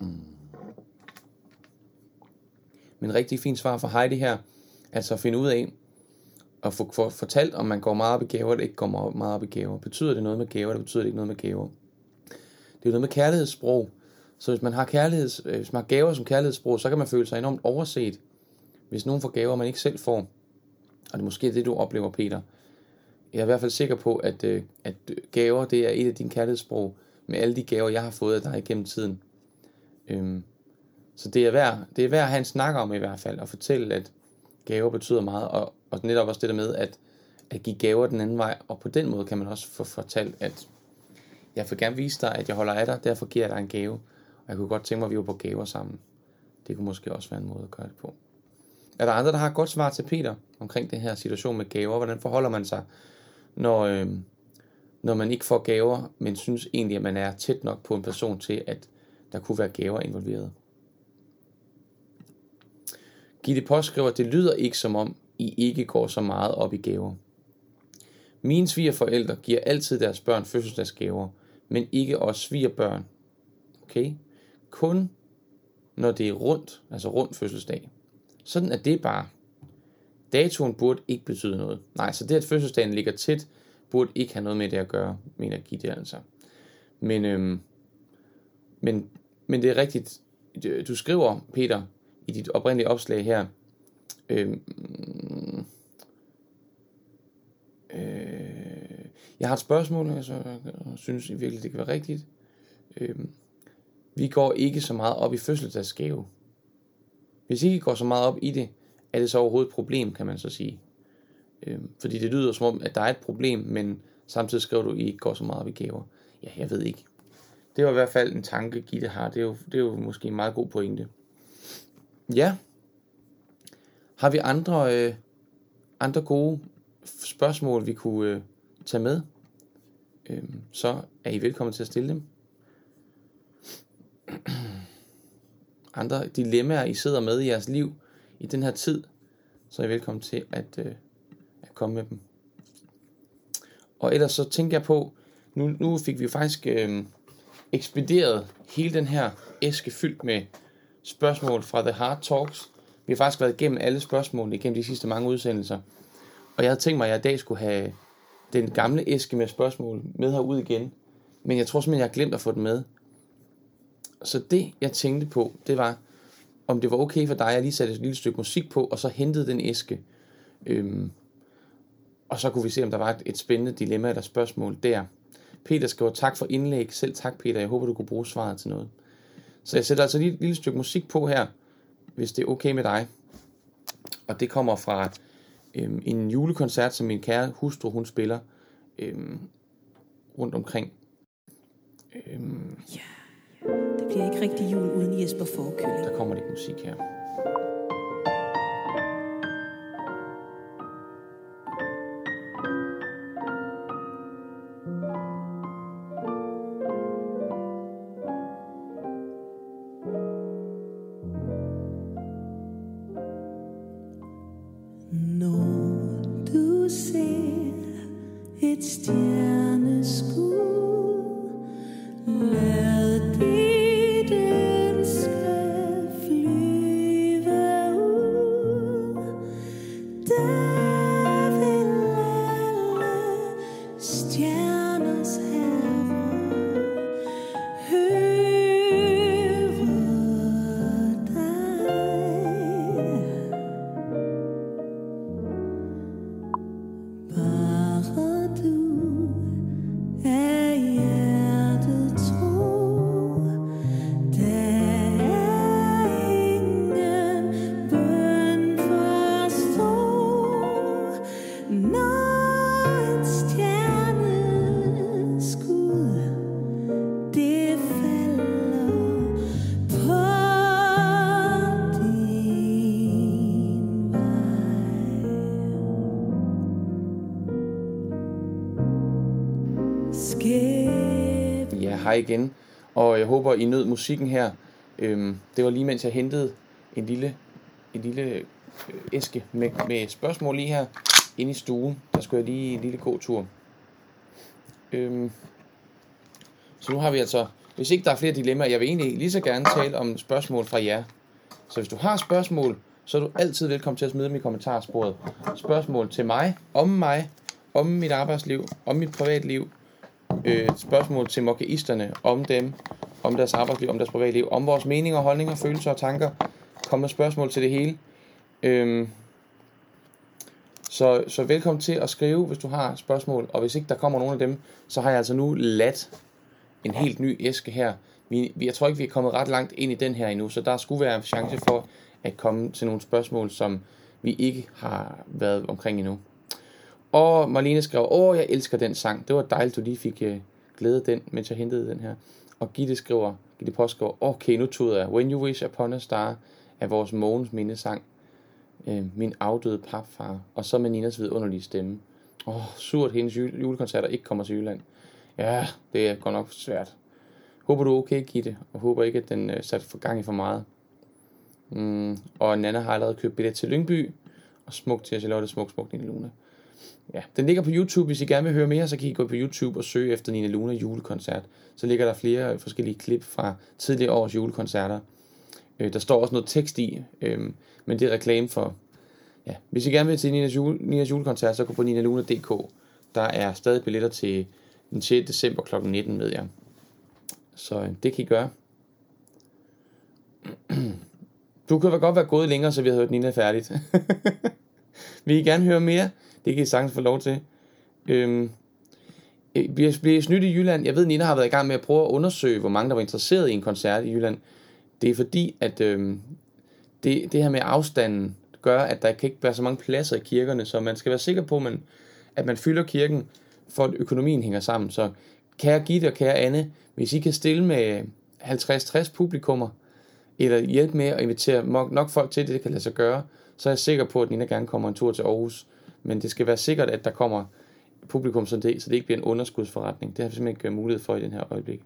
Mm. Men rigtig fint svar fra Heidi her. Altså at finde ud af, og få for, fortalt, om man går meget op i gaver, eller ikke går meget op i gaver. Betyder det noget med gaver, eller betyder det ikke noget med gaver? Det er noget med kærlighedssprog. Så hvis man har, kærligheds, øh, hvis man har gaver som kærlighedssprog, så kan man føle sig enormt overset, hvis nogen får gaver, man ikke selv får. Og det er måske det, du oplever, Peter. Jeg er i hvert fald sikker på, at, øh, at gaver, det er et af dine kærlighedssprog, med alle de gaver, jeg har fået af dig gennem tiden. Øhm, så det er, værd, det er værd at have en snak om i hvert fald, og fortælle, at gaver betyder meget, og, og netop også det der med, at, at give gaver den anden vej, og på den måde kan man også få fortalt, at jeg vil gerne vise dig, at jeg holder af dig, derfor giver jeg dig en gave, jeg kunne godt tænke mig, at vi var på gaver sammen. Det kunne måske også være en måde at gøre det på. Er der andre, der har et godt svar til Peter omkring den her situation med gaver? Hvordan forholder man sig, når, øh, når man ikke får gaver, men synes egentlig, at man er tæt nok på en person til, at der kunne være gaver involveret? Gitte påskriver, det lyder ikke som om, I ikke går så meget op i gaver. Mine svigerforældre giver altid deres børn fødselsdagsgaver, men ikke os svigerbørn. Okay? Kun når det er rundt, altså rundt fødselsdag. Sådan er det bare. Datoen burde ikke betyde noget. Nej, så det at fødselsdagen ligger tæt, burde ikke have noget med det at gøre, mener Gitte altså. Men, øhm, men, men det er rigtigt. Du skriver, Peter, i dit oprindelige opslag her, øhm, øh, jeg har et spørgsmål, altså, og jeg synes I virkelig, det kan være rigtigt. Øhm, vi går ikke så meget op i fødselsdagsgave. Hvis I ikke går så meget op i det, er det så overhovedet et problem, kan man så sige. Øh, fordi det lyder som om, at der er et problem, men samtidig skriver du, at I ikke går så meget op i gaver. Ja, jeg ved ikke. Det var i hvert fald en tanke, Gitte har. Det er jo, det er jo måske en meget god pointe. Ja. Har vi andre, øh, andre gode spørgsmål, vi kunne øh, tage med? Øh, så er I velkommen til at stille dem. Andre dilemmaer, I sidder med i jeres liv i den her tid, så er I velkommen til at, øh, at komme med dem. Og ellers så tænker jeg på, nu, nu fik vi jo faktisk øh, ekspederet hele den her æske fyldt med spørgsmål fra The Hard Talks. Vi har faktisk været igennem alle spørgsmålene igennem de sidste mange udsendelser. Og jeg havde tænkt mig, at jeg i dag skulle have den gamle æske med spørgsmål med herud igen. Men jeg tror simpelthen, jeg har glemt at få den med. Så det, jeg tænkte på, det var, om det var okay for dig, at jeg lige satte et lille stykke musik på, og så hentede den æske. Øhm, og så kunne vi se, om der var et, et spændende dilemma eller spørgsmål der. Peter skriver, tak for indlæg. Selv tak, Peter. Jeg håber, du kunne bruge svaret til noget. Så jeg sætter altså lige et lille stykke musik på her, hvis det er okay med dig. Og det kommer fra øhm, en julekoncert, som min kære hustru, hun spiller øhm, rundt omkring. Øhm, ja, bliver ikke rigtig jul uden Jesper Forkøling. Der kommer lidt musik her. Igen. Og jeg håber, I nød musikken her. Øhm, det var lige mens jeg hentede en lille, en lille øh, æske med, med spørgsmål lige her inde i stuen. Der skulle jeg lige en lille god tur. Øhm, så nu har vi altså, hvis ikke der er flere dilemmaer, jeg vil egentlig lige så gerne tale om spørgsmål fra jer. Så hvis du har spørgsmål, så er du altid velkommen til at smide dem i kommentarsporet. Spørgsmål til mig, om mig, om mit arbejdsliv, om mit privatliv. Øh, spørgsmål til mokkeisterne, om dem, om deres arbejdsliv, om deres privatliv, om vores meninger, holdninger, følelser og tanker. Kom med spørgsmål til det hele. Øhm, så, så velkommen til at skrive, hvis du har spørgsmål. Og hvis ikke der kommer nogen af dem, så har jeg altså nu ladt en helt ny æske her. Vi, jeg tror ikke, vi er kommet ret langt ind i den her endnu, så der skulle være en chance for at komme til nogle spørgsmål, som vi ikke har været omkring endnu. Og Marlene skrev, åh, jeg elsker den sang. Det var dejligt, du lige fik uh, glæde den, mens jeg hentede den her. Og Gitte skriver, Gitte påskriver, okay, nu tog jeg When You Wish Upon a Star af vores morgens mindesang. Øh, min afdøde papfar. Og så med Ninas vidunderlige stemme. Åh, oh, surt, hendes julekoncerter ikke kommer til Jylland. Ja, det er godt nok svært. Håber du er okay, Gitte, og håber ikke, at den øh, satte for gang i for meget. Mm, og Nana har allerede købt billet til Lyngby, og smuk til Charlotte, smuk, smuk din Luna. Ja, den ligger på YouTube. Hvis I gerne vil høre mere, så kan I gå på YouTube og søge efter Nina Luna julekoncert. Så ligger der flere forskellige klip fra tidligere års julekoncerter. Øh, der står også noget tekst i, øh, men det er reklame for... Ja, hvis I gerne vil til Ninas, jule, Ninas julekoncert, så gå på ninaluna.dk. Der er stadig billetter til den 6. december kl. 19, ved jeg. Så øh, det kan I gøre. Du kan godt være gået længere, så vi har hørt Nina færdigt. Vil I gerne høre mere? Det kan I sagtens få lov til. Øhm, øh, bliver, bliver snydt i Jylland? Jeg ved, Nina har været i gang med at prøve at undersøge, hvor mange der var interesseret i en koncert i Jylland. Det er fordi, at øhm, det, det her med afstanden gør, at der kan ikke være så mange pladser i kirkerne, så man skal være sikker på, at man, at man fylder kirken, for at økonomien hænger sammen. Så kære Gitte og kære Anne, hvis I kan stille med 50-60 publikummer, eller hjælpe med at invitere nok folk til, det, det kan lade sig gøre, så er jeg sikker på, at Nina gerne kommer en tur til Aarhus. Men det skal være sikkert, at der kommer publikum, som det, så det ikke bliver en underskudsforretning. Det har vi simpelthen ikke øh, mulighed for i den her øjeblik.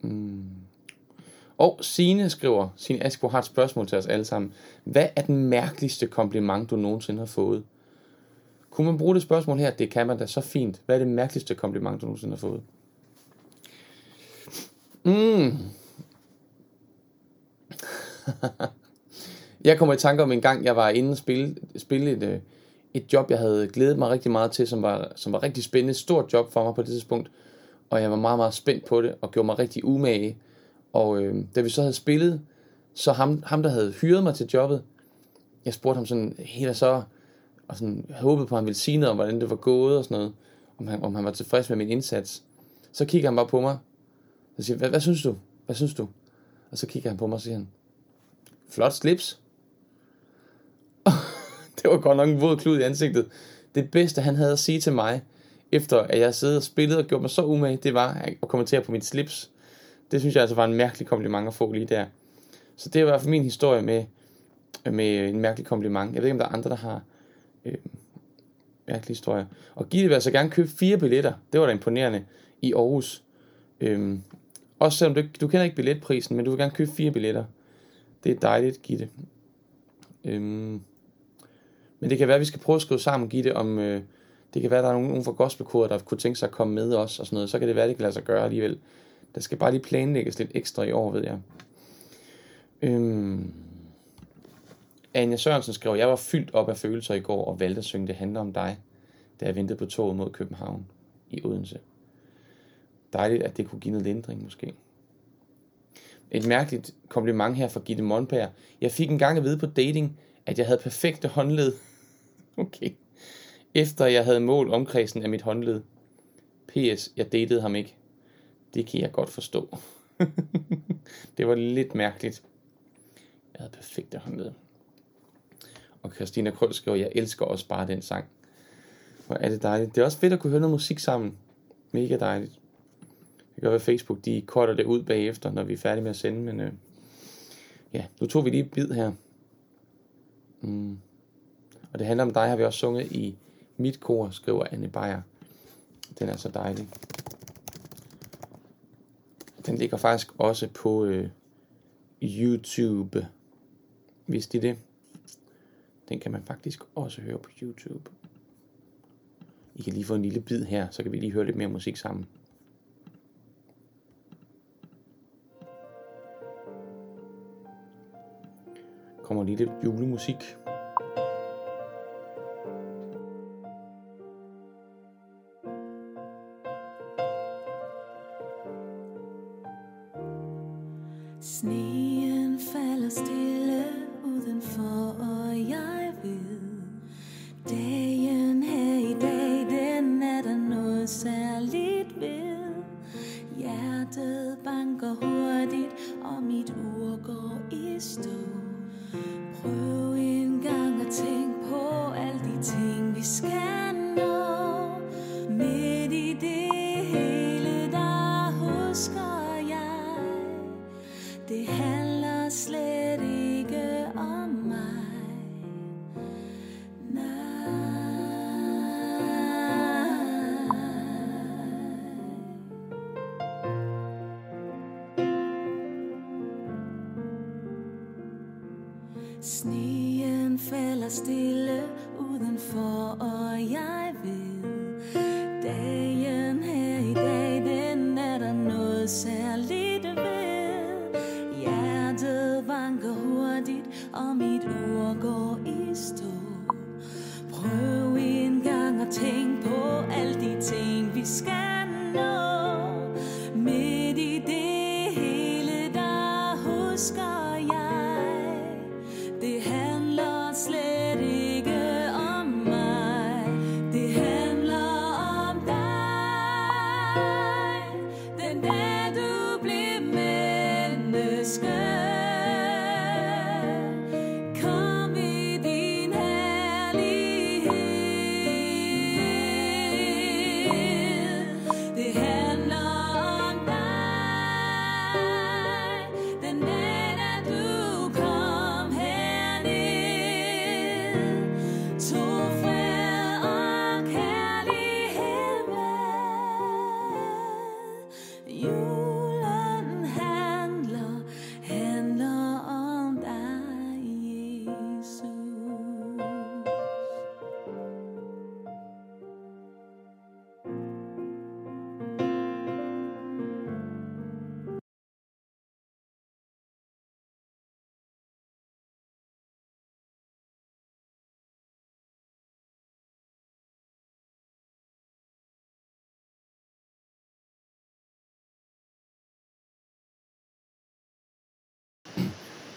Mm. Og Sine skriver, Sine Askbo har et spørgsmål til os alle sammen. Hvad er den mærkeligste kompliment, du nogensinde har fået? Kunne man bruge det spørgsmål her? Det kan man da så fint. Hvad er det mærkeligste kompliment, du nogensinde har fået? Mm. jeg kommer i tanke om en gang, jeg var inde og spille, spille et, øh, et job, jeg havde glædet mig rigtig meget til, som var, som var rigtig spændende. Et stort job for mig på det tidspunkt. Og jeg var meget, meget spændt på det, og gjorde mig rigtig umage. Og øh, da vi så havde spillet, så ham, ham, der havde hyret mig til jobbet, jeg spurgte ham sådan helt så, og sådan håbede på, at han ville sige noget om, hvordan det var gået og sådan noget, om han, om han var tilfreds med min indsats. Så kigger han bare på mig, og siger, hvad, hvad synes du? Hvad synes du? Og så kigger han på mig og siger, flot slips. det var godt nok en våd klud i ansigtet. Det bedste, han havde at sige til mig, efter at jeg sad og spillede og gjorde mig så umage, det var at kommentere på mit slips. Det synes jeg altså var en mærkelig kompliment at få lige der. Så det var i hvert fald min historie med, med en mærkelig kompliment. Jeg ved ikke, om der er andre, der har øh, mærkelige historier. Og Gitte vil altså gerne købe fire billetter. Det var da imponerende i Aarhus. Øh, også selvom du, du kender ikke billetprisen, men du vil gerne købe fire billetter. Det er dejligt, Gitte. Øhm, men det kan være, at vi skal prøve at skrive sammen, give det om... Øh, det kan være, at der er nogen, nogen fra gospelkoret, der kunne tænke sig at komme med os og sådan noget. Så kan det være, at det kan lade sig gøre alligevel. Der skal bare lige planlægges lidt ekstra i år, ved jeg. Øhm, Anja Sørensen skrev, jeg var fyldt op af følelser i går og valgte at synge Det handler om dig, da jeg ventede på toget mod København i Odense. Dejligt, at det kunne give noget lindring måske. Et mærkeligt kompliment her fra Gitte Monberg. Jeg fik en gang at vide på dating, at jeg havde perfekte håndled. Okay. Efter jeg havde målt omkredsen af mit håndled. P.S. Jeg datede ham ikke. Det kan jeg godt forstå. det var lidt mærkeligt. Jeg havde perfekte håndled. Og Christina Krøl skriver, jeg elsker også bare den sang. Hvor er det dejligt. Det er også fedt at kunne høre noget musik sammen. Mega dejligt. Det kan være, Facebook de korter det ud bagefter, når vi er færdige med at sende, men øh, ja, nu tog vi lige et bid her. Mm. Og det handler om dig, har vi også sunget i mit kor, skriver Anne Beyer. Den er så dejlig. Den ligger faktisk også på, øh, YouTube. Vidste I det? Den kan man faktisk også høre på YouTube. I kan lige få en lille bid her, så kan vi lige høre lidt mere musik sammen. Kommer lige lidt julemusik.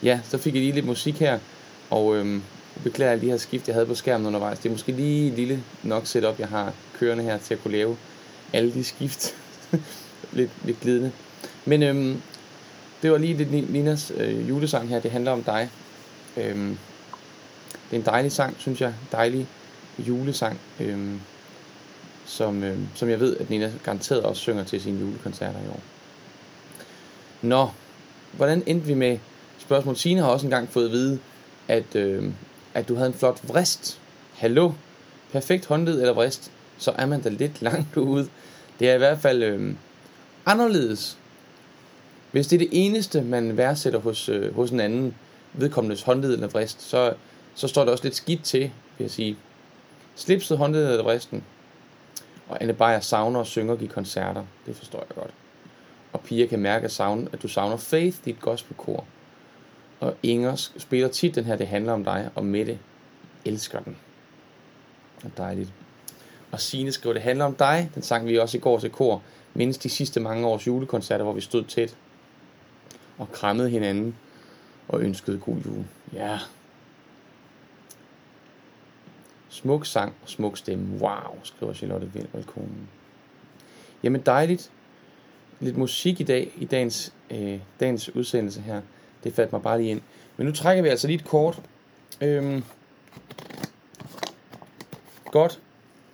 Ja, så fik jeg lige lidt musik her, og øhm, jeg beklager lige her skift, jeg havde på skærmen undervejs. Det er måske lige lille nok setup, jeg har kørende her til at kunne lave alle de skift. lidt, lidt glidende. Men øhm, det var lige lidt Ninas øh, julesang her, det handler om dig. Øhm, det er en dejlig sang, synes jeg. Dejlig julesang, øhm, som, øhm, som jeg ved, at Nina garanteret også synger til sine julekoncerter i år. Nå, hvordan endte vi med spørgsmål? Sine har også engang fået at vide, at, øh, at du havde en flot vrist. Hallo? Perfekt håndled eller vrist, så er man da lidt langt ude. Det er i hvert fald øh, anderledes. Hvis det er det eneste, man værdsætter hos, øh, hos en anden vedkommendes håndled eller vrist, så, så står det også lidt skidt til, vil jeg sige. Slipset, håndled eller vristen. Og Anne Beyer savner og synger og koncerter. Det forstår jeg godt. Og piger kan mærke, at, savne, at du savner Faith, dit gospelkor. Og Inger spiller tit den her, det handler om dig, og Mette elsker den. Og dejligt. Og Signe skriver, det handler om dig. Den sang vi også i går til kor. Mindes de sidste mange års julekoncerter, hvor vi stod tæt og krammede hinanden og ønskede god jul. Ja. Smuk sang og smuk stemme. Wow, skriver Charlotte Velkonen. Jamen dejligt. Lidt musik i dag, i dagens, øh, dagens udsendelse her. Det faldt mig bare lige ind. Men nu trækker vi altså lige et kort. Øhm, godt.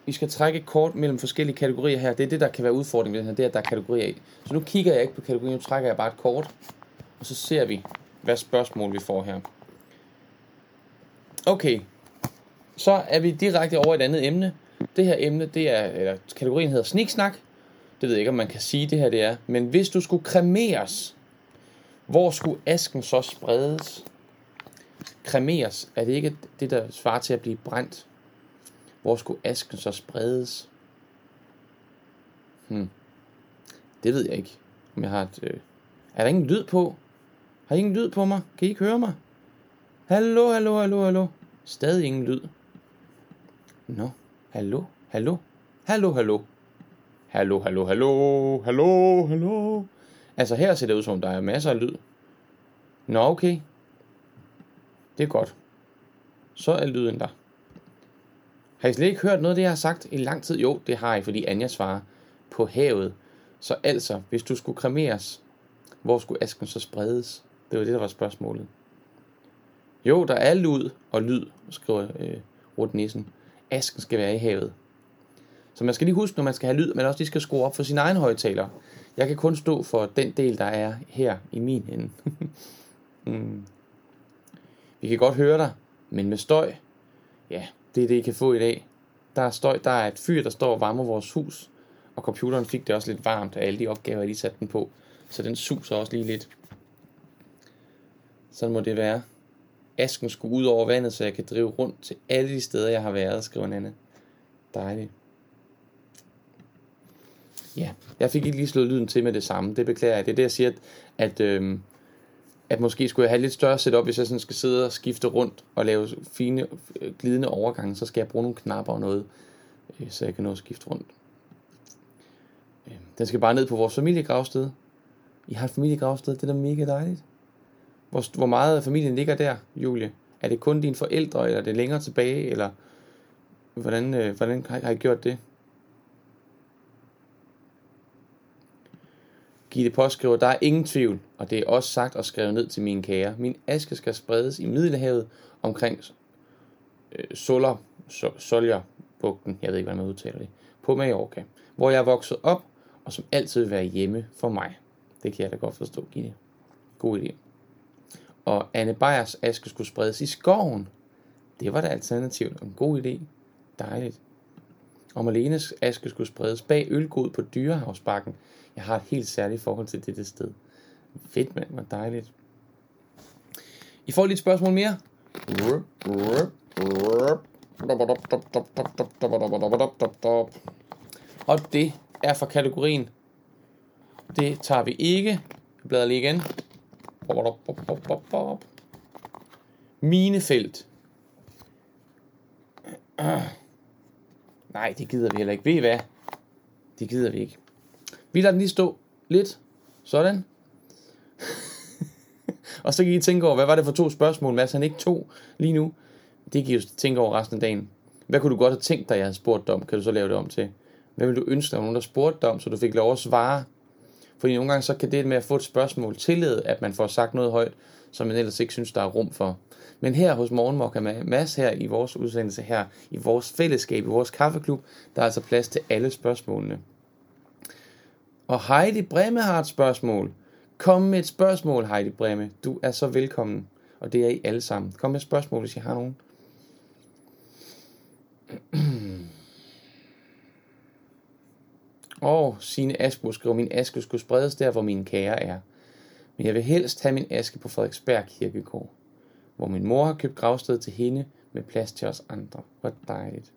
Vi skal trække et kort mellem forskellige kategorier her. Det er det, der kan være udfordringen ved den her. Det er, at der er kategorier i. Så nu kigger jeg ikke på kategorien. Nu trækker jeg bare et kort. Og så ser vi, hvad spørgsmål vi får her. Okay. Så er vi direkte over et andet emne. Det her emne, det er, eller kategorien hedder sniksnak. Det ved jeg ikke, om man kan sige, det her det er. Men hvis du skulle kremeres, hvor skulle asken så spredes? Kremeres, er det ikke det, der svarer til at blive brændt? Hvor skulle asken så spredes? Hmm. Det ved jeg ikke, om jeg har et... Øh... Er der ingen lyd på? Har I ingen lyd på mig? Kan I ikke høre mig? Hallo, hallo, hallo, hallo. Stadig ingen lyd. Nå, hallo, hallo, hallo, hallo. Hallo, hallo, hallo, hallo, hallo. Altså her ser det ud som der er masser af lyd. Nå, okay. Det er godt. Så er lyden der. Har I slet ikke hørt noget af det, jeg har sagt i lang tid? Jo, det har I, fordi Anja svarer på havet. Så altså, hvis du skulle kremeres, hvor skulle asken så spredes? Det var det, der var spørgsmålet. Jo, der er lyd og lyd, skriver øh, Rut Nissen. Asken skal være i havet. Så man skal lige huske, når man skal have lyd, men man også lige skal skrue op for sin egen højtaler. Jeg kan kun stå for den del, der er her i min ende. mm. Vi kan godt høre dig, men med støj, ja, det er det, I kan få i dag. Der er støj, der er et fyr, der står og varmer vores hus, og computeren fik det også lidt varmt af alle de opgaver, jeg lige satte den på. Så den suser også lige lidt. Sådan må det være. Asken skulle ud over vandet, så jeg kan drive rundt til alle de steder, jeg har været, skriver Nanne. Dejligt. Ja, jeg fik ikke lige slået lyden til med det samme. Det beklager jeg. Det er det, jeg siger, at, at, øh, at måske skulle jeg have lidt større setup, hvis jeg sådan skal sidde og skifte rundt og lave fine øh, glidende overgange, så skal jeg bruge nogle knapper og noget, øh, så jeg kan nå at skifte rundt. Øh, den skal bare ned på vores familiegravsted. I har et familiegravsted, det er da mega dejligt. Hvor, hvor meget af familien ligger der, Julie? Er det kun dine forældre, eller er det længere tilbage, eller hvordan, øh, hvordan har, har I gjort det? Gitte påskriver, der er ingen tvivl, og det er også sagt og skrevet ned til mine kære. Min aske skal spredes i Middelhavet omkring øh, Soler, so, bugten, jeg ved ikke, hvordan man udtaler det, på Mallorca, hvor jeg er vokset op, og som altid vil være hjemme for mig. Det kan jeg da godt forstå, Gitte. God idé. Og Anne Beyers aske skulle spredes i skoven. Det var da alternativt. En god idé. Dejligt. Og Marlenes aske skulle spredes bag ølgod på Dyrehavsbakken. Jeg har et helt særligt forhold til dette sted. Fedt, mand. Hvor dejligt. I får lige et spørgsmål mere. Og det er fra kategorien. Det tager vi ikke. Jeg bladrer lige igen. Minefelt. Nej, det gider vi heller ikke. Ved I hvad? Det gider vi ikke. Vi lader den lige stå lidt. Sådan. og så kan I tænke over, hvad var det for to spørgsmål, Mads han ikke tog lige nu. Det kan I jo tænke over resten af dagen. Hvad kunne du godt have tænkt dig, jeg havde spurgt dig om? Kan du så lave det om til? Hvad vil du ønske dig, nogen der spurgte dig om, så du fik lov at svare? Fordi nogle gange så kan det med at få et spørgsmål tillade, at man får sagt noget højt, som man ellers ikke synes, der er rum for. Men her hos Morgenmokka med Mads her i vores udsendelse her, i vores fællesskab, i vores kaffeklub, der er altså plads til alle spørgsmålene. Og Heidi Bremme har et spørgsmål. Kom med et spørgsmål, Heidi Bremme. Du er så velkommen. Og det er I alle sammen. Kom med et spørgsmål, hvis I har nogen. Og sine Asbo skriver, min aske skulle spredes der, hvor min kære er. Men jeg vil helst have min aske på Frederiksberg Kirkegård, hvor min mor har købt gravsted til hende med plads til os andre. Hvor dejligt.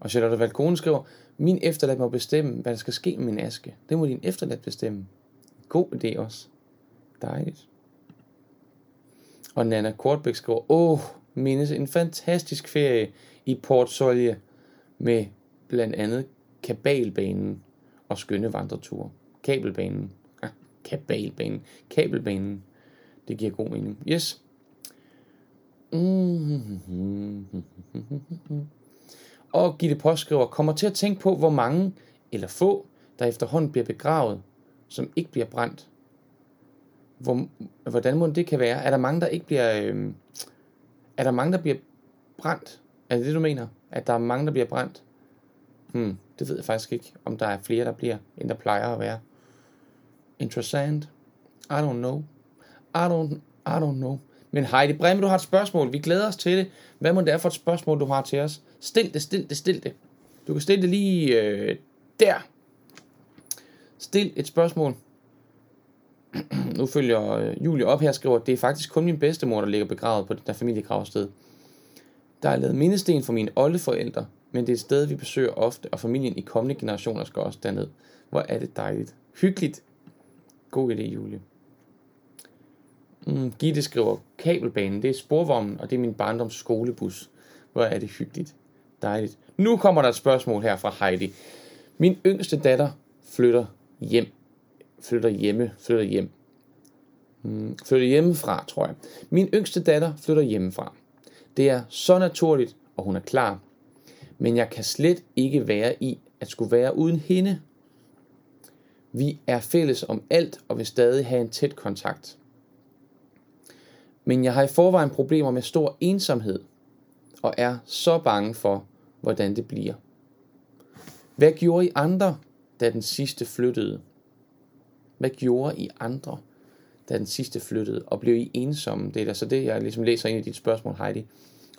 Og Charlotte Valkone skriver, min efterladt må bestemme, hvad der skal ske med min aske. Det må din efterladt bestemme. God idé også. Dejligt. Og Nana Kortbæk skriver, åh, mindes en fantastisk ferie i Port Solje med blandt andet kabalbanen og skønne vandreture. Kabelbanen. Kabalbanen. Kabelbanen. Det giver god mening. Yes. Mm-hmm. Og Gitte påskriver, skriver, kommer til at tænke på, hvor mange eller få, der efterhånden bliver begravet, som ikke bliver brændt. Hvor, hvordan må det kan være? Er der mange, der ikke bliver... Øh, er der mange, der bliver brændt? Er det det, du mener? At der er mange, der bliver brændt? Hmm, det ved jeg faktisk ikke, om der er flere, der bliver, end der plejer at være. Interessant. I don't know. I don't, I don't know. Men Heidi Bremme, du har et spørgsmål. Vi glæder os til det. Hvad må det er for et spørgsmål, du har til os? Stil det, stil det, stil det. Du kan stille det lige øh, der. Stil et spørgsmål. nu følger øh, Julie op her og skriver, at det er faktisk kun min bedstemor, der ligger begravet på det der familiegravsted. Der er lavet mindesten for mine oldeforældre, men det er et sted, vi besøger ofte, og familien i kommende generationer skal også derned. Hvor er det dejligt. Hyggeligt. God idé, Julie. Mm, Gitte skriver, kabelbanen, det er sporvognen, og det er min barndoms skolebus. Hvor er det hyggeligt. Dejligt. Nu kommer der et spørgsmål her fra Heidi. Min yngste datter flytter hjem. Flytter hjemme. Flytter hjem. Mm, flytter hjemmefra, tror jeg. Min yngste datter flytter hjemmefra. Det er så naturligt, og hun er klar. Men jeg kan slet ikke være i at skulle være uden hende. Vi er fælles om alt og vil stadig have en tæt kontakt. Men jeg har i forvejen problemer med stor ensomhed og er så bange for, hvordan det bliver. Hvad gjorde I andre, da den sidste flyttede? Hvad gjorde I andre, da den sidste flyttede? Og blev I ensomme? Det er altså det, jeg ligesom læser ind i dit spørgsmål, Heidi.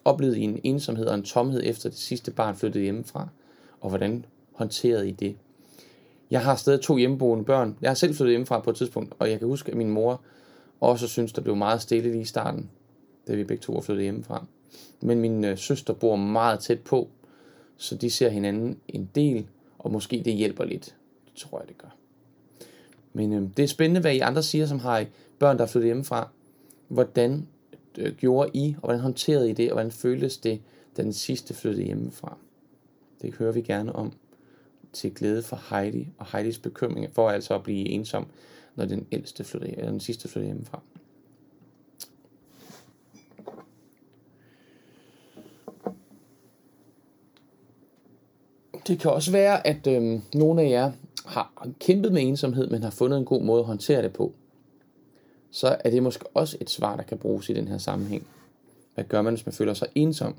Oplevede I en ensomhed og en tomhed efter det sidste barn flyttede hjemmefra? Og hvordan håndterede I det? Jeg har stadig to hjemmeboende børn. Jeg har selv flyttet hjemmefra på et tidspunkt, og jeg kan huske, at min mor også synes, der blev meget stille lige i starten, da vi begge to var flyttet hjemmefra. Men min øh, søster bor meget tæt på, så de ser hinanden en del, og måske det hjælper lidt. Det tror jeg, det gør. Men øh, det er spændende, hvad I andre siger, som har børn, der er flyttet hjemmefra. Hvordan øh, gjorde I, og hvordan håndterede I det, og hvordan føltes det, da den sidste flyttede hjemmefra? Det hører vi gerne om til glæde for Heidi, og Heidis bekymring for altså at blive ensom, når den ældste flytter, eller den sidste flytter hjemmefra. Det kan også være, at øh, nogle af jer har kæmpet med ensomhed, men har fundet en god måde at håndtere det på. Så er det måske også et svar, der kan bruges i den her sammenhæng. Hvad gør man, hvis man føler sig ensom?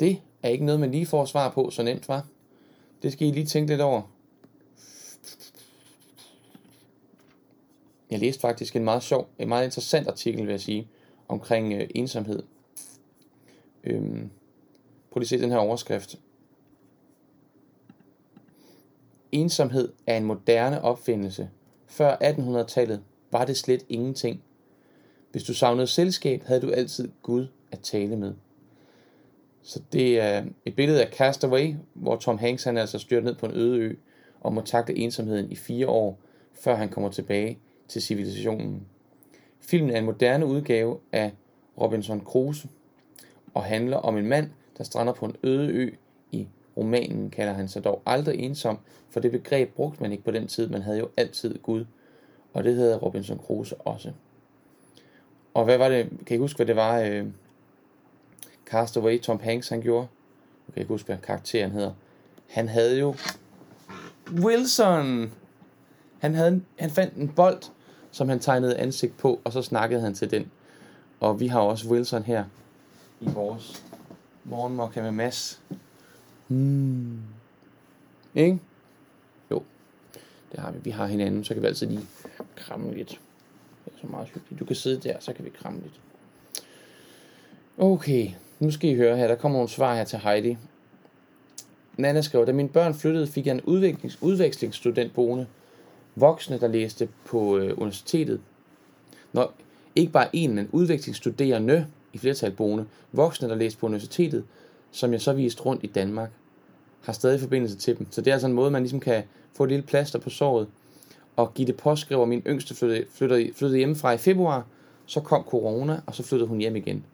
Det er ikke noget, man lige får svar på så nemt, var. Det skal I lige tænke lidt over. Jeg læste faktisk en meget sjov, en meget interessant artikel, vil jeg sige, omkring øh, ensomhed. Øhm, prøv lige at se den her overskrift. Ensomhed er en moderne opfindelse. Før 1800-tallet var det slet ingenting. Hvis du savnede selskab, havde du altid Gud at tale med. Så det er et billede af Castaway, hvor Tom Hanks han er altså styrt ned på en øde ø og må takle ensomheden i fire år, før han kommer tilbage til civilisationen. Filmen er en moderne udgave af Robinson Crusoe og handler om en mand, der strander på en øde ø. I romanen kalder han sig dog aldrig ensom, for det begreb brugte man ikke på den tid. Man havde jo altid Gud, og det hedder Robinson Crusoe også. Og hvad var det, kan I huske, hvad det var, øh, Castaway, Tom Hanks, han gjorde? Jeg kan ikke huske, hvad karakteren hedder. Han havde jo Wilson. Han, havde, han fandt en bold, som han tegnede ansigt på, og så snakkede han til den. Og vi har også Wilson her i vores morgenmokka med Mads. Hmm. Ikke? Jo, det har vi. Vi har hinanden, så kan vi altid lige kramme lidt. Det er så meget hyggeligt. Du kan sidde der, så kan vi kramme lidt. Okay, nu skal I høre her. Der kommer nogle svar her til Heidi. Nana skrev, da mine børn flyttede, fik jeg en udvekslings, udvekslingsstudent boende. Voksne, der læste på øh, universitetet. Nå, ikke bare en, men udvekslingsstuderende i flertal boende. Voksne, der læste på universitetet, som jeg så viste rundt i Danmark, har stadig forbindelse til dem. Så det er altså en måde, man ligesom kan få et lille plaster på såret. Og Gitte det skriver, min yngste flyttede, flyttede, flyttede hjemmefra i februar, så kom corona, og så flyttede hun hjem igen.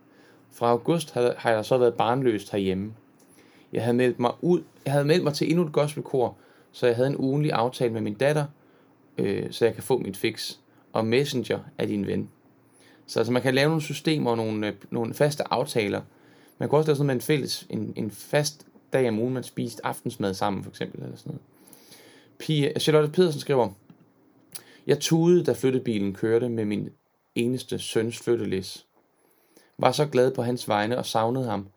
Fra august har jeg så været barnløst herhjemme. Jeg havde meldt mig ud, jeg havde meldt mig til endnu et gospelkor, så jeg havde en ugenlig aftale med min datter, øh, så jeg kan få mit fix. Og Messenger er din ven. Så altså, man kan lave nogle systemer og nogle, øh, nogle faste aftaler. Man kan også lave sådan med en fælles, en, en fast dag om ugen, man spiste aftensmad sammen, for eksempel, eller sådan noget. Pia, Charlotte Pedersen skriver, Jeg tudede, da flyttebilen kørte med min eneste søns flyttelæs. Var så glad på hans vegne og savnede ham,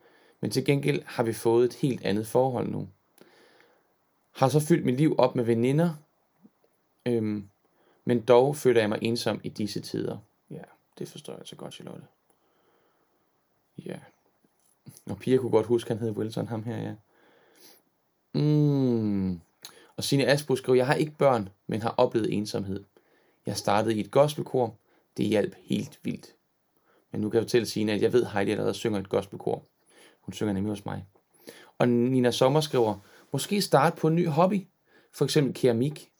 men til gengæld har vi fået et helt andet forhold nu. Har så fyldt mit liv op med veninder, øhm, Men dog føler jeg mig ensom i disse tider. Ja, det forstår jeg så godt, Charlotte. Ja. Og Pia kunne godt huske, han hed Wilson, ham her, ja. Mm. Og Signe Asbo skriver, jeg har ikke børn, men har oplevet ensomhed. Jeg startede i et gospelkor. Det hjalp helt vildt. Men nu kan jeg fortælle Signe, at jeg ved, at Heidi allerede synger et gospelkor. Hun synger nemlig hos mig. Og Nina Sommer skriver, måske starte på en ny hobby. For eksempel keramik.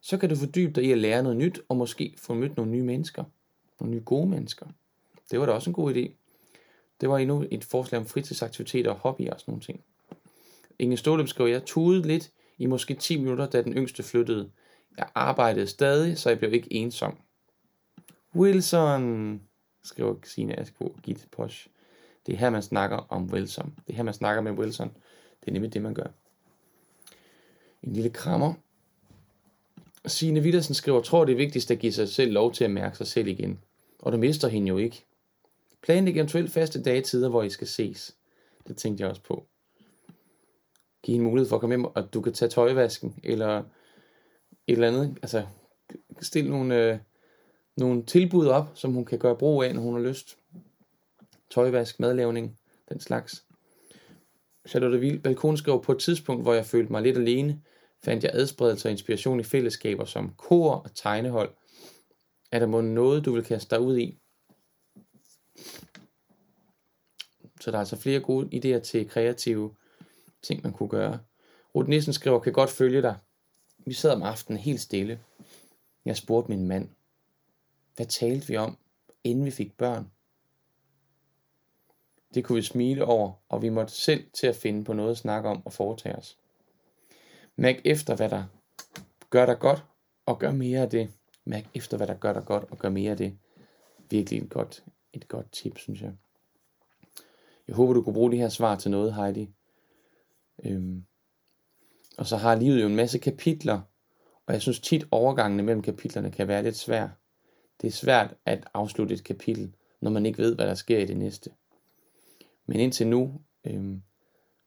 Så kan du fordybe dig i at lære noget nyt, og måske få mødt nogle nye mennesker. Nogle nye gode mennesker. Det var da også en god idé. Det var endnu et forslag om fritidsaktiviteter og hobbyer og sådan nogle ting. Inge Stålem skriver, jeg tudede lidt i måske 10 minutter, da den yngste flyttede. Jeg arbejdede stadig, så jeg blev ikke ensom. Wilson, skriver Signe Asko og Gitte Posch. Det er her, man snakker om Wilson. Det er her, man snakker med Wilson. Det er nemlig det, man gør. En lille krammer. Signe Wittersen skriver, tror det er vigtigst at give sig selv lov til at mærke sig selv igen. Og du mister hende jo ikke. Planlæg eventuelt faste dagetider, hvor I skal ses. Det tænkte jeg også på. Giv hende mulighed for at komme hjem, og du kan tage tøjvasken, eller et eller andet. Altså, stil nogle, øh, nogle tilbud op, som hun kan gøre brug af, når hun har lyst. Tøjvask, madlavning, den slags. Charlotte Vild Balkon skrev på et tidspunkt, hvor jeg følte mig lidt alene, fandt jeg adspredelse og inspiration i fællesskaber som kor og tegnehold. Er der må noget, du vil kaste dig ud i? Så der er altså flere gode idéer til kreative ting, man kunne gøre. Ruth Nissen skriver, kan godt følge dig. Vi sad om aftenen helt stille. Jeg spurgte min mand, hvad talte vi om, inden vi fik børn? Det kunne vi smile over, og vi måtte selv til at finde på noget at snakke om og foretage os. Mærk efter, hvad der gør dig godt, og gør mere af det. Mærk efter, hvad der gør dig godt, og gør mere af det. Virkelig et godt, et godt tip, synes jeg. Jeg håber, du kunne bruge det her svar til noget, Heidi. Øhm. Og så har livet jo en masse kapitler, og jeg synes tit overgangene mellem kapitlerne kan være lidt svært. Det er svært at afslutte et kapitel, når man ikke ved, hvad der sker i det næste. Men indtil nu øh,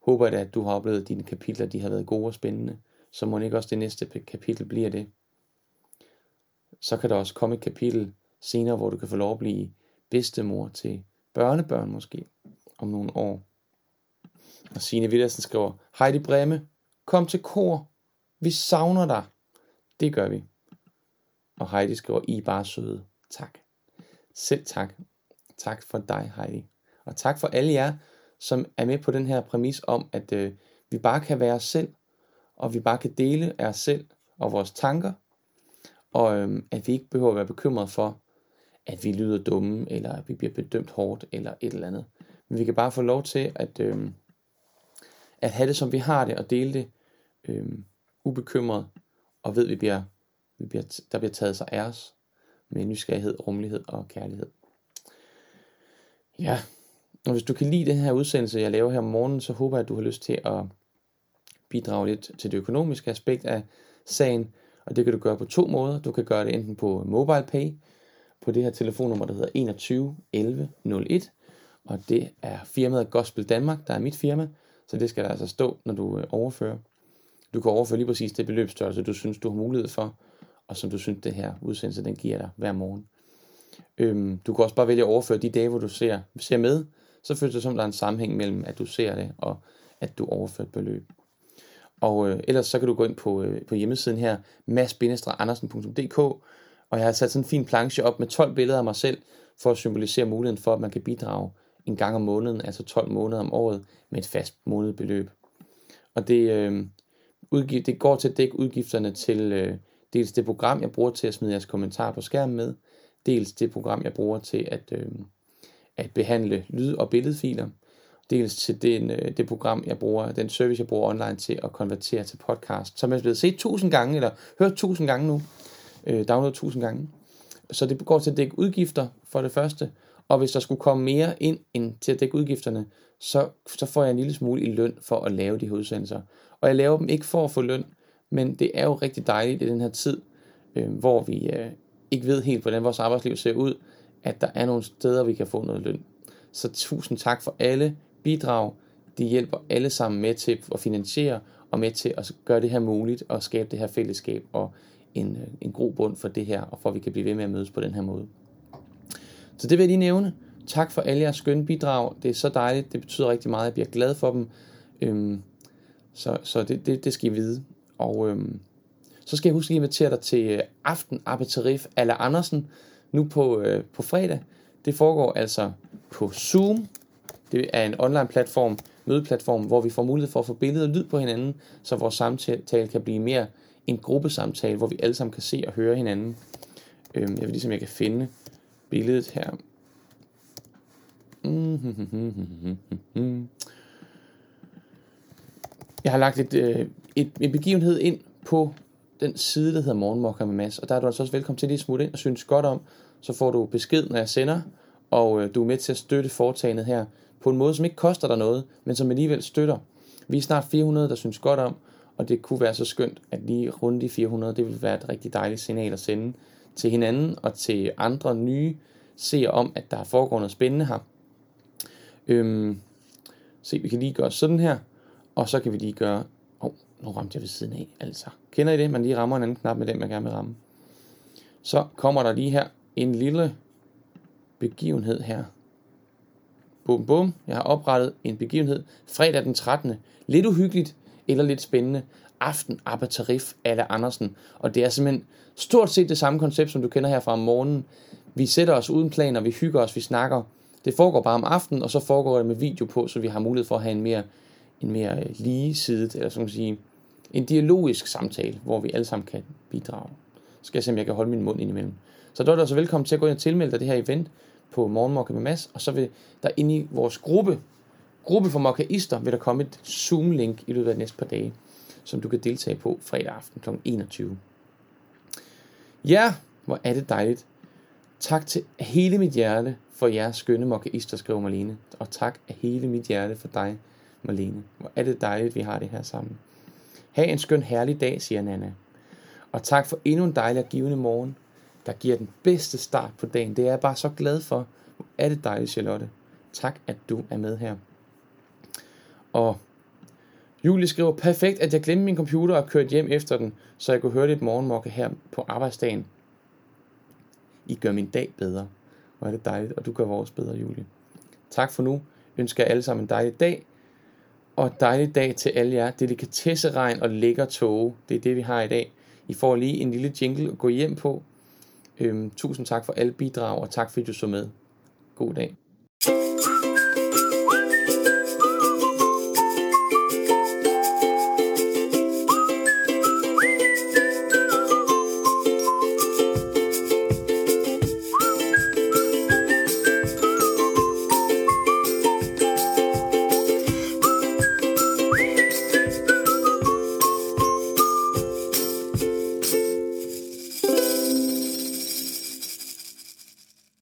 håber jeg da, at du har oplevet, at dine kapitler de har været gode og spændende. Så må ikke også det næste kapitel bliver det. Så kan der også komme et kapitel senere, hvor du kan få lov at blive bedstemor til børnebørn måske om nogle år. Og Signe Villersen skriver, Heidi Bremme, kom til kor. Vi savner dig. Det gør vi. Og Heidi skriver, I er bare søde. Tak. Selv tak. Tak for dig, Heidi. Og tak for alle jer, som er med på den her præmis om, at øh, vi bare kan være os selv, og vi bare kan dele af os selv og vores tanker, og øh, at vi ikke behøver at være bekymret for, at vi lyder dumme, eller at vi bliver bedømt hårdt, eller et eller andet. Men vi kan bare få lov til at, øh, at have det, som vi har det, og dele det øh, ubekymret, og ved, at vi bliver, vi bliver, der bliver taget sig af os med nysgerrighed, rummelighed og kærlighed. Ja, og hvis du kan lide den her udsendelse, jeg laver her om morgenen, så håber jeg, at du har lyst til at bidrage lidt til det økonomiske aspekt af sagen. Og det kan du gøre på to måder. Du kan gøre det enten på MobilePay, på det her telefonnummer, der hedder 21 11 01. Og det er firmaet Gospel Danmark, der er mit firma. Så det skal der altså stå, når du øh, overfører. Du kan overføre lige præcis det beløbsstørrelse, du synes, du har mulighed for, og som du synes, det her udsendelse, den giver dig hver morgen. Øhm, du kan også bare vælge at overføre de dage, hvor du ser, ser med, så føles det som, der er en sammenhæng mellem, at du ser det, og at du overfører et beløb. Og øh, ellers så kan du gå ind på, øh, på hjemmesiden her, mads-andersen.dk, og jeg har sat sådan en fin planche op med 12 billeder af mig selv, for at symbolisere muligheden for, at man kan bidrage en gang om måneden, altså 12 måneder om året, med et fast månedbeløb. Og det, øh, udgiv, det går til at dække udgifterne til øh, dels det program, jeg bruger til at smide jeres kommentarer på skærmen med, dels det program, jeg bruger til at, øh, at behandle lyd- og billedfiler, dels til den, øh, det program, jeg bruger, den service, jeg bruger online til at konvertere til podcast, som er blevet set tusind gange, eller hørt tusind gange nu, øh, downloadet tusind gange. Så det går til at dække udgifter for det første, og hvis der skulle komme mere ind end til at dække udgifterne, så, så får jeg en lille smule i løn for at lave de her udsendelser. Og jeg laver dem ikke for at få løn, men det er jo rigtig dejligt i den her tid, øh, hvor vi øh, ikke ved helt, hvordan vores arbejdsliv ser ud, at der er nogle steder, vi kan få noget løn. Så tusind tak for alle bidrag. De hjælper alle sammen med til at finansiere og med til at gøre det her muligt og skabe det her fællesskab og en, øh, en god bund for det her, og for at vi kan blive ved med at mødes på den her måde. Så det vil jeg lige nævne. Tak for alle jeres skønne bidrag. Det er så dejligt. Det betyder rigtig meget. Jeg bliver glad for dem. Øhm, så så det, det, det skal I vide. Og øhm, så skal jeg huske at invitere dig til øh, aften aperitif Alla Andersen nu på, øh, på fredag. Det foregår altså på Zoom. Det er en online platform, mødeplatform, hvor vi får mulighed for at få billeder og lyd på hinanden, så vores samtale kan blive mere en gruppesamtale, hvor vi alle sammen kan se og høre hinanden. Øhm, jeg vil ligesom, jeg kan finde billedet her. Jeg har lagt et, øh, et, en begivenhed ind på den side, der hedder Morgenmokker med Mads, og der er du altså også velkommen til lige at smutte ind og synes godt om. Så får du besked, når jeg sender, og øh, du er med til at støtte foretagendet her på en måde, som ikke koster dig noget, men som alligevel støtter. Vi er snart 400, der synes godt om, og det kunne være så skønt, at lige rundt de 400, det ville være et rigtig dejligt signal at sende til hinanden og til andre nye seere om, at der foregår noget spændende her. Øhm, se, vi kan lige gøre sådan her, og så kan vi lige gøre... Åh, oh, nu ramte jeg ved siden af, altså. Kender I det? Man lige rammer en anden knap med den, man gerne vil ramme. Så kommer der lige her en lille begivenhed her. Bum, bum. Jeg har oprettet en begivenhed fredag den 13. Lidt uhyggeligt eller lidt spændende. Aften Tarif alle Andersen. Og det er simpelthen stort set det samme koncept, som du kender her fra om morgenen. Vi sætter os uden planer, vi hygger os, vi snakker. Det foregår bare om aftenen, og så foregår det med video på, så vi har mulighed for at have en mere, en mere øh, lige side, eller sådan at sige, en dialogisk samtale, hvor vi alle sammen kan bidrage. Så skal jeg se, om jeg kan holde min mund indimellem. Så der er du altså velkommen til at gå ind og tilmelde dig det her event på Morgenmokke med Mads, og så vil der inde i vores gruppe, gruppe for mokkaister, vil der komme et Zoom-link i løbet af næste par dage, som du kan deltage på fredag aften kl. 21. Ja, hvor er det dejligt. Tak til hele mit hjerte for jeres skønne mokkaister, skriver Marlene. Og tak af hele mit hjerte for dig, Marlene. Hvor er det dejligt, vi har det her sammen. Ha' en skøn herlig dag, siger Nana. Og tak for endnu en dejlig og givende morgen, der giver den bedste start på dagen. Det er jeg bare så glad for. Hvor er det dejligt, Charlotte. Tak, at du er med her. Og Julie skriver, perfekt, at jeg glemte min computer og kørte hjem efter den, så jeg kunne høre lidt morgenmokke her på arbejdsdagen. I gør min dag bedre. Hvor er det dejligt, og du gør vores bedre, Julie. Tak for nu. Ønsker alle sammen en dejlig dag. Og dejlig dag til alle jer. Delikatesseregn og lækker tåge. Det er det, vi har i dag. I får lige en lille jingle at gå hjem på. Øhm, tusind tak for alle bidrag, og tak fordi du så med. God dag.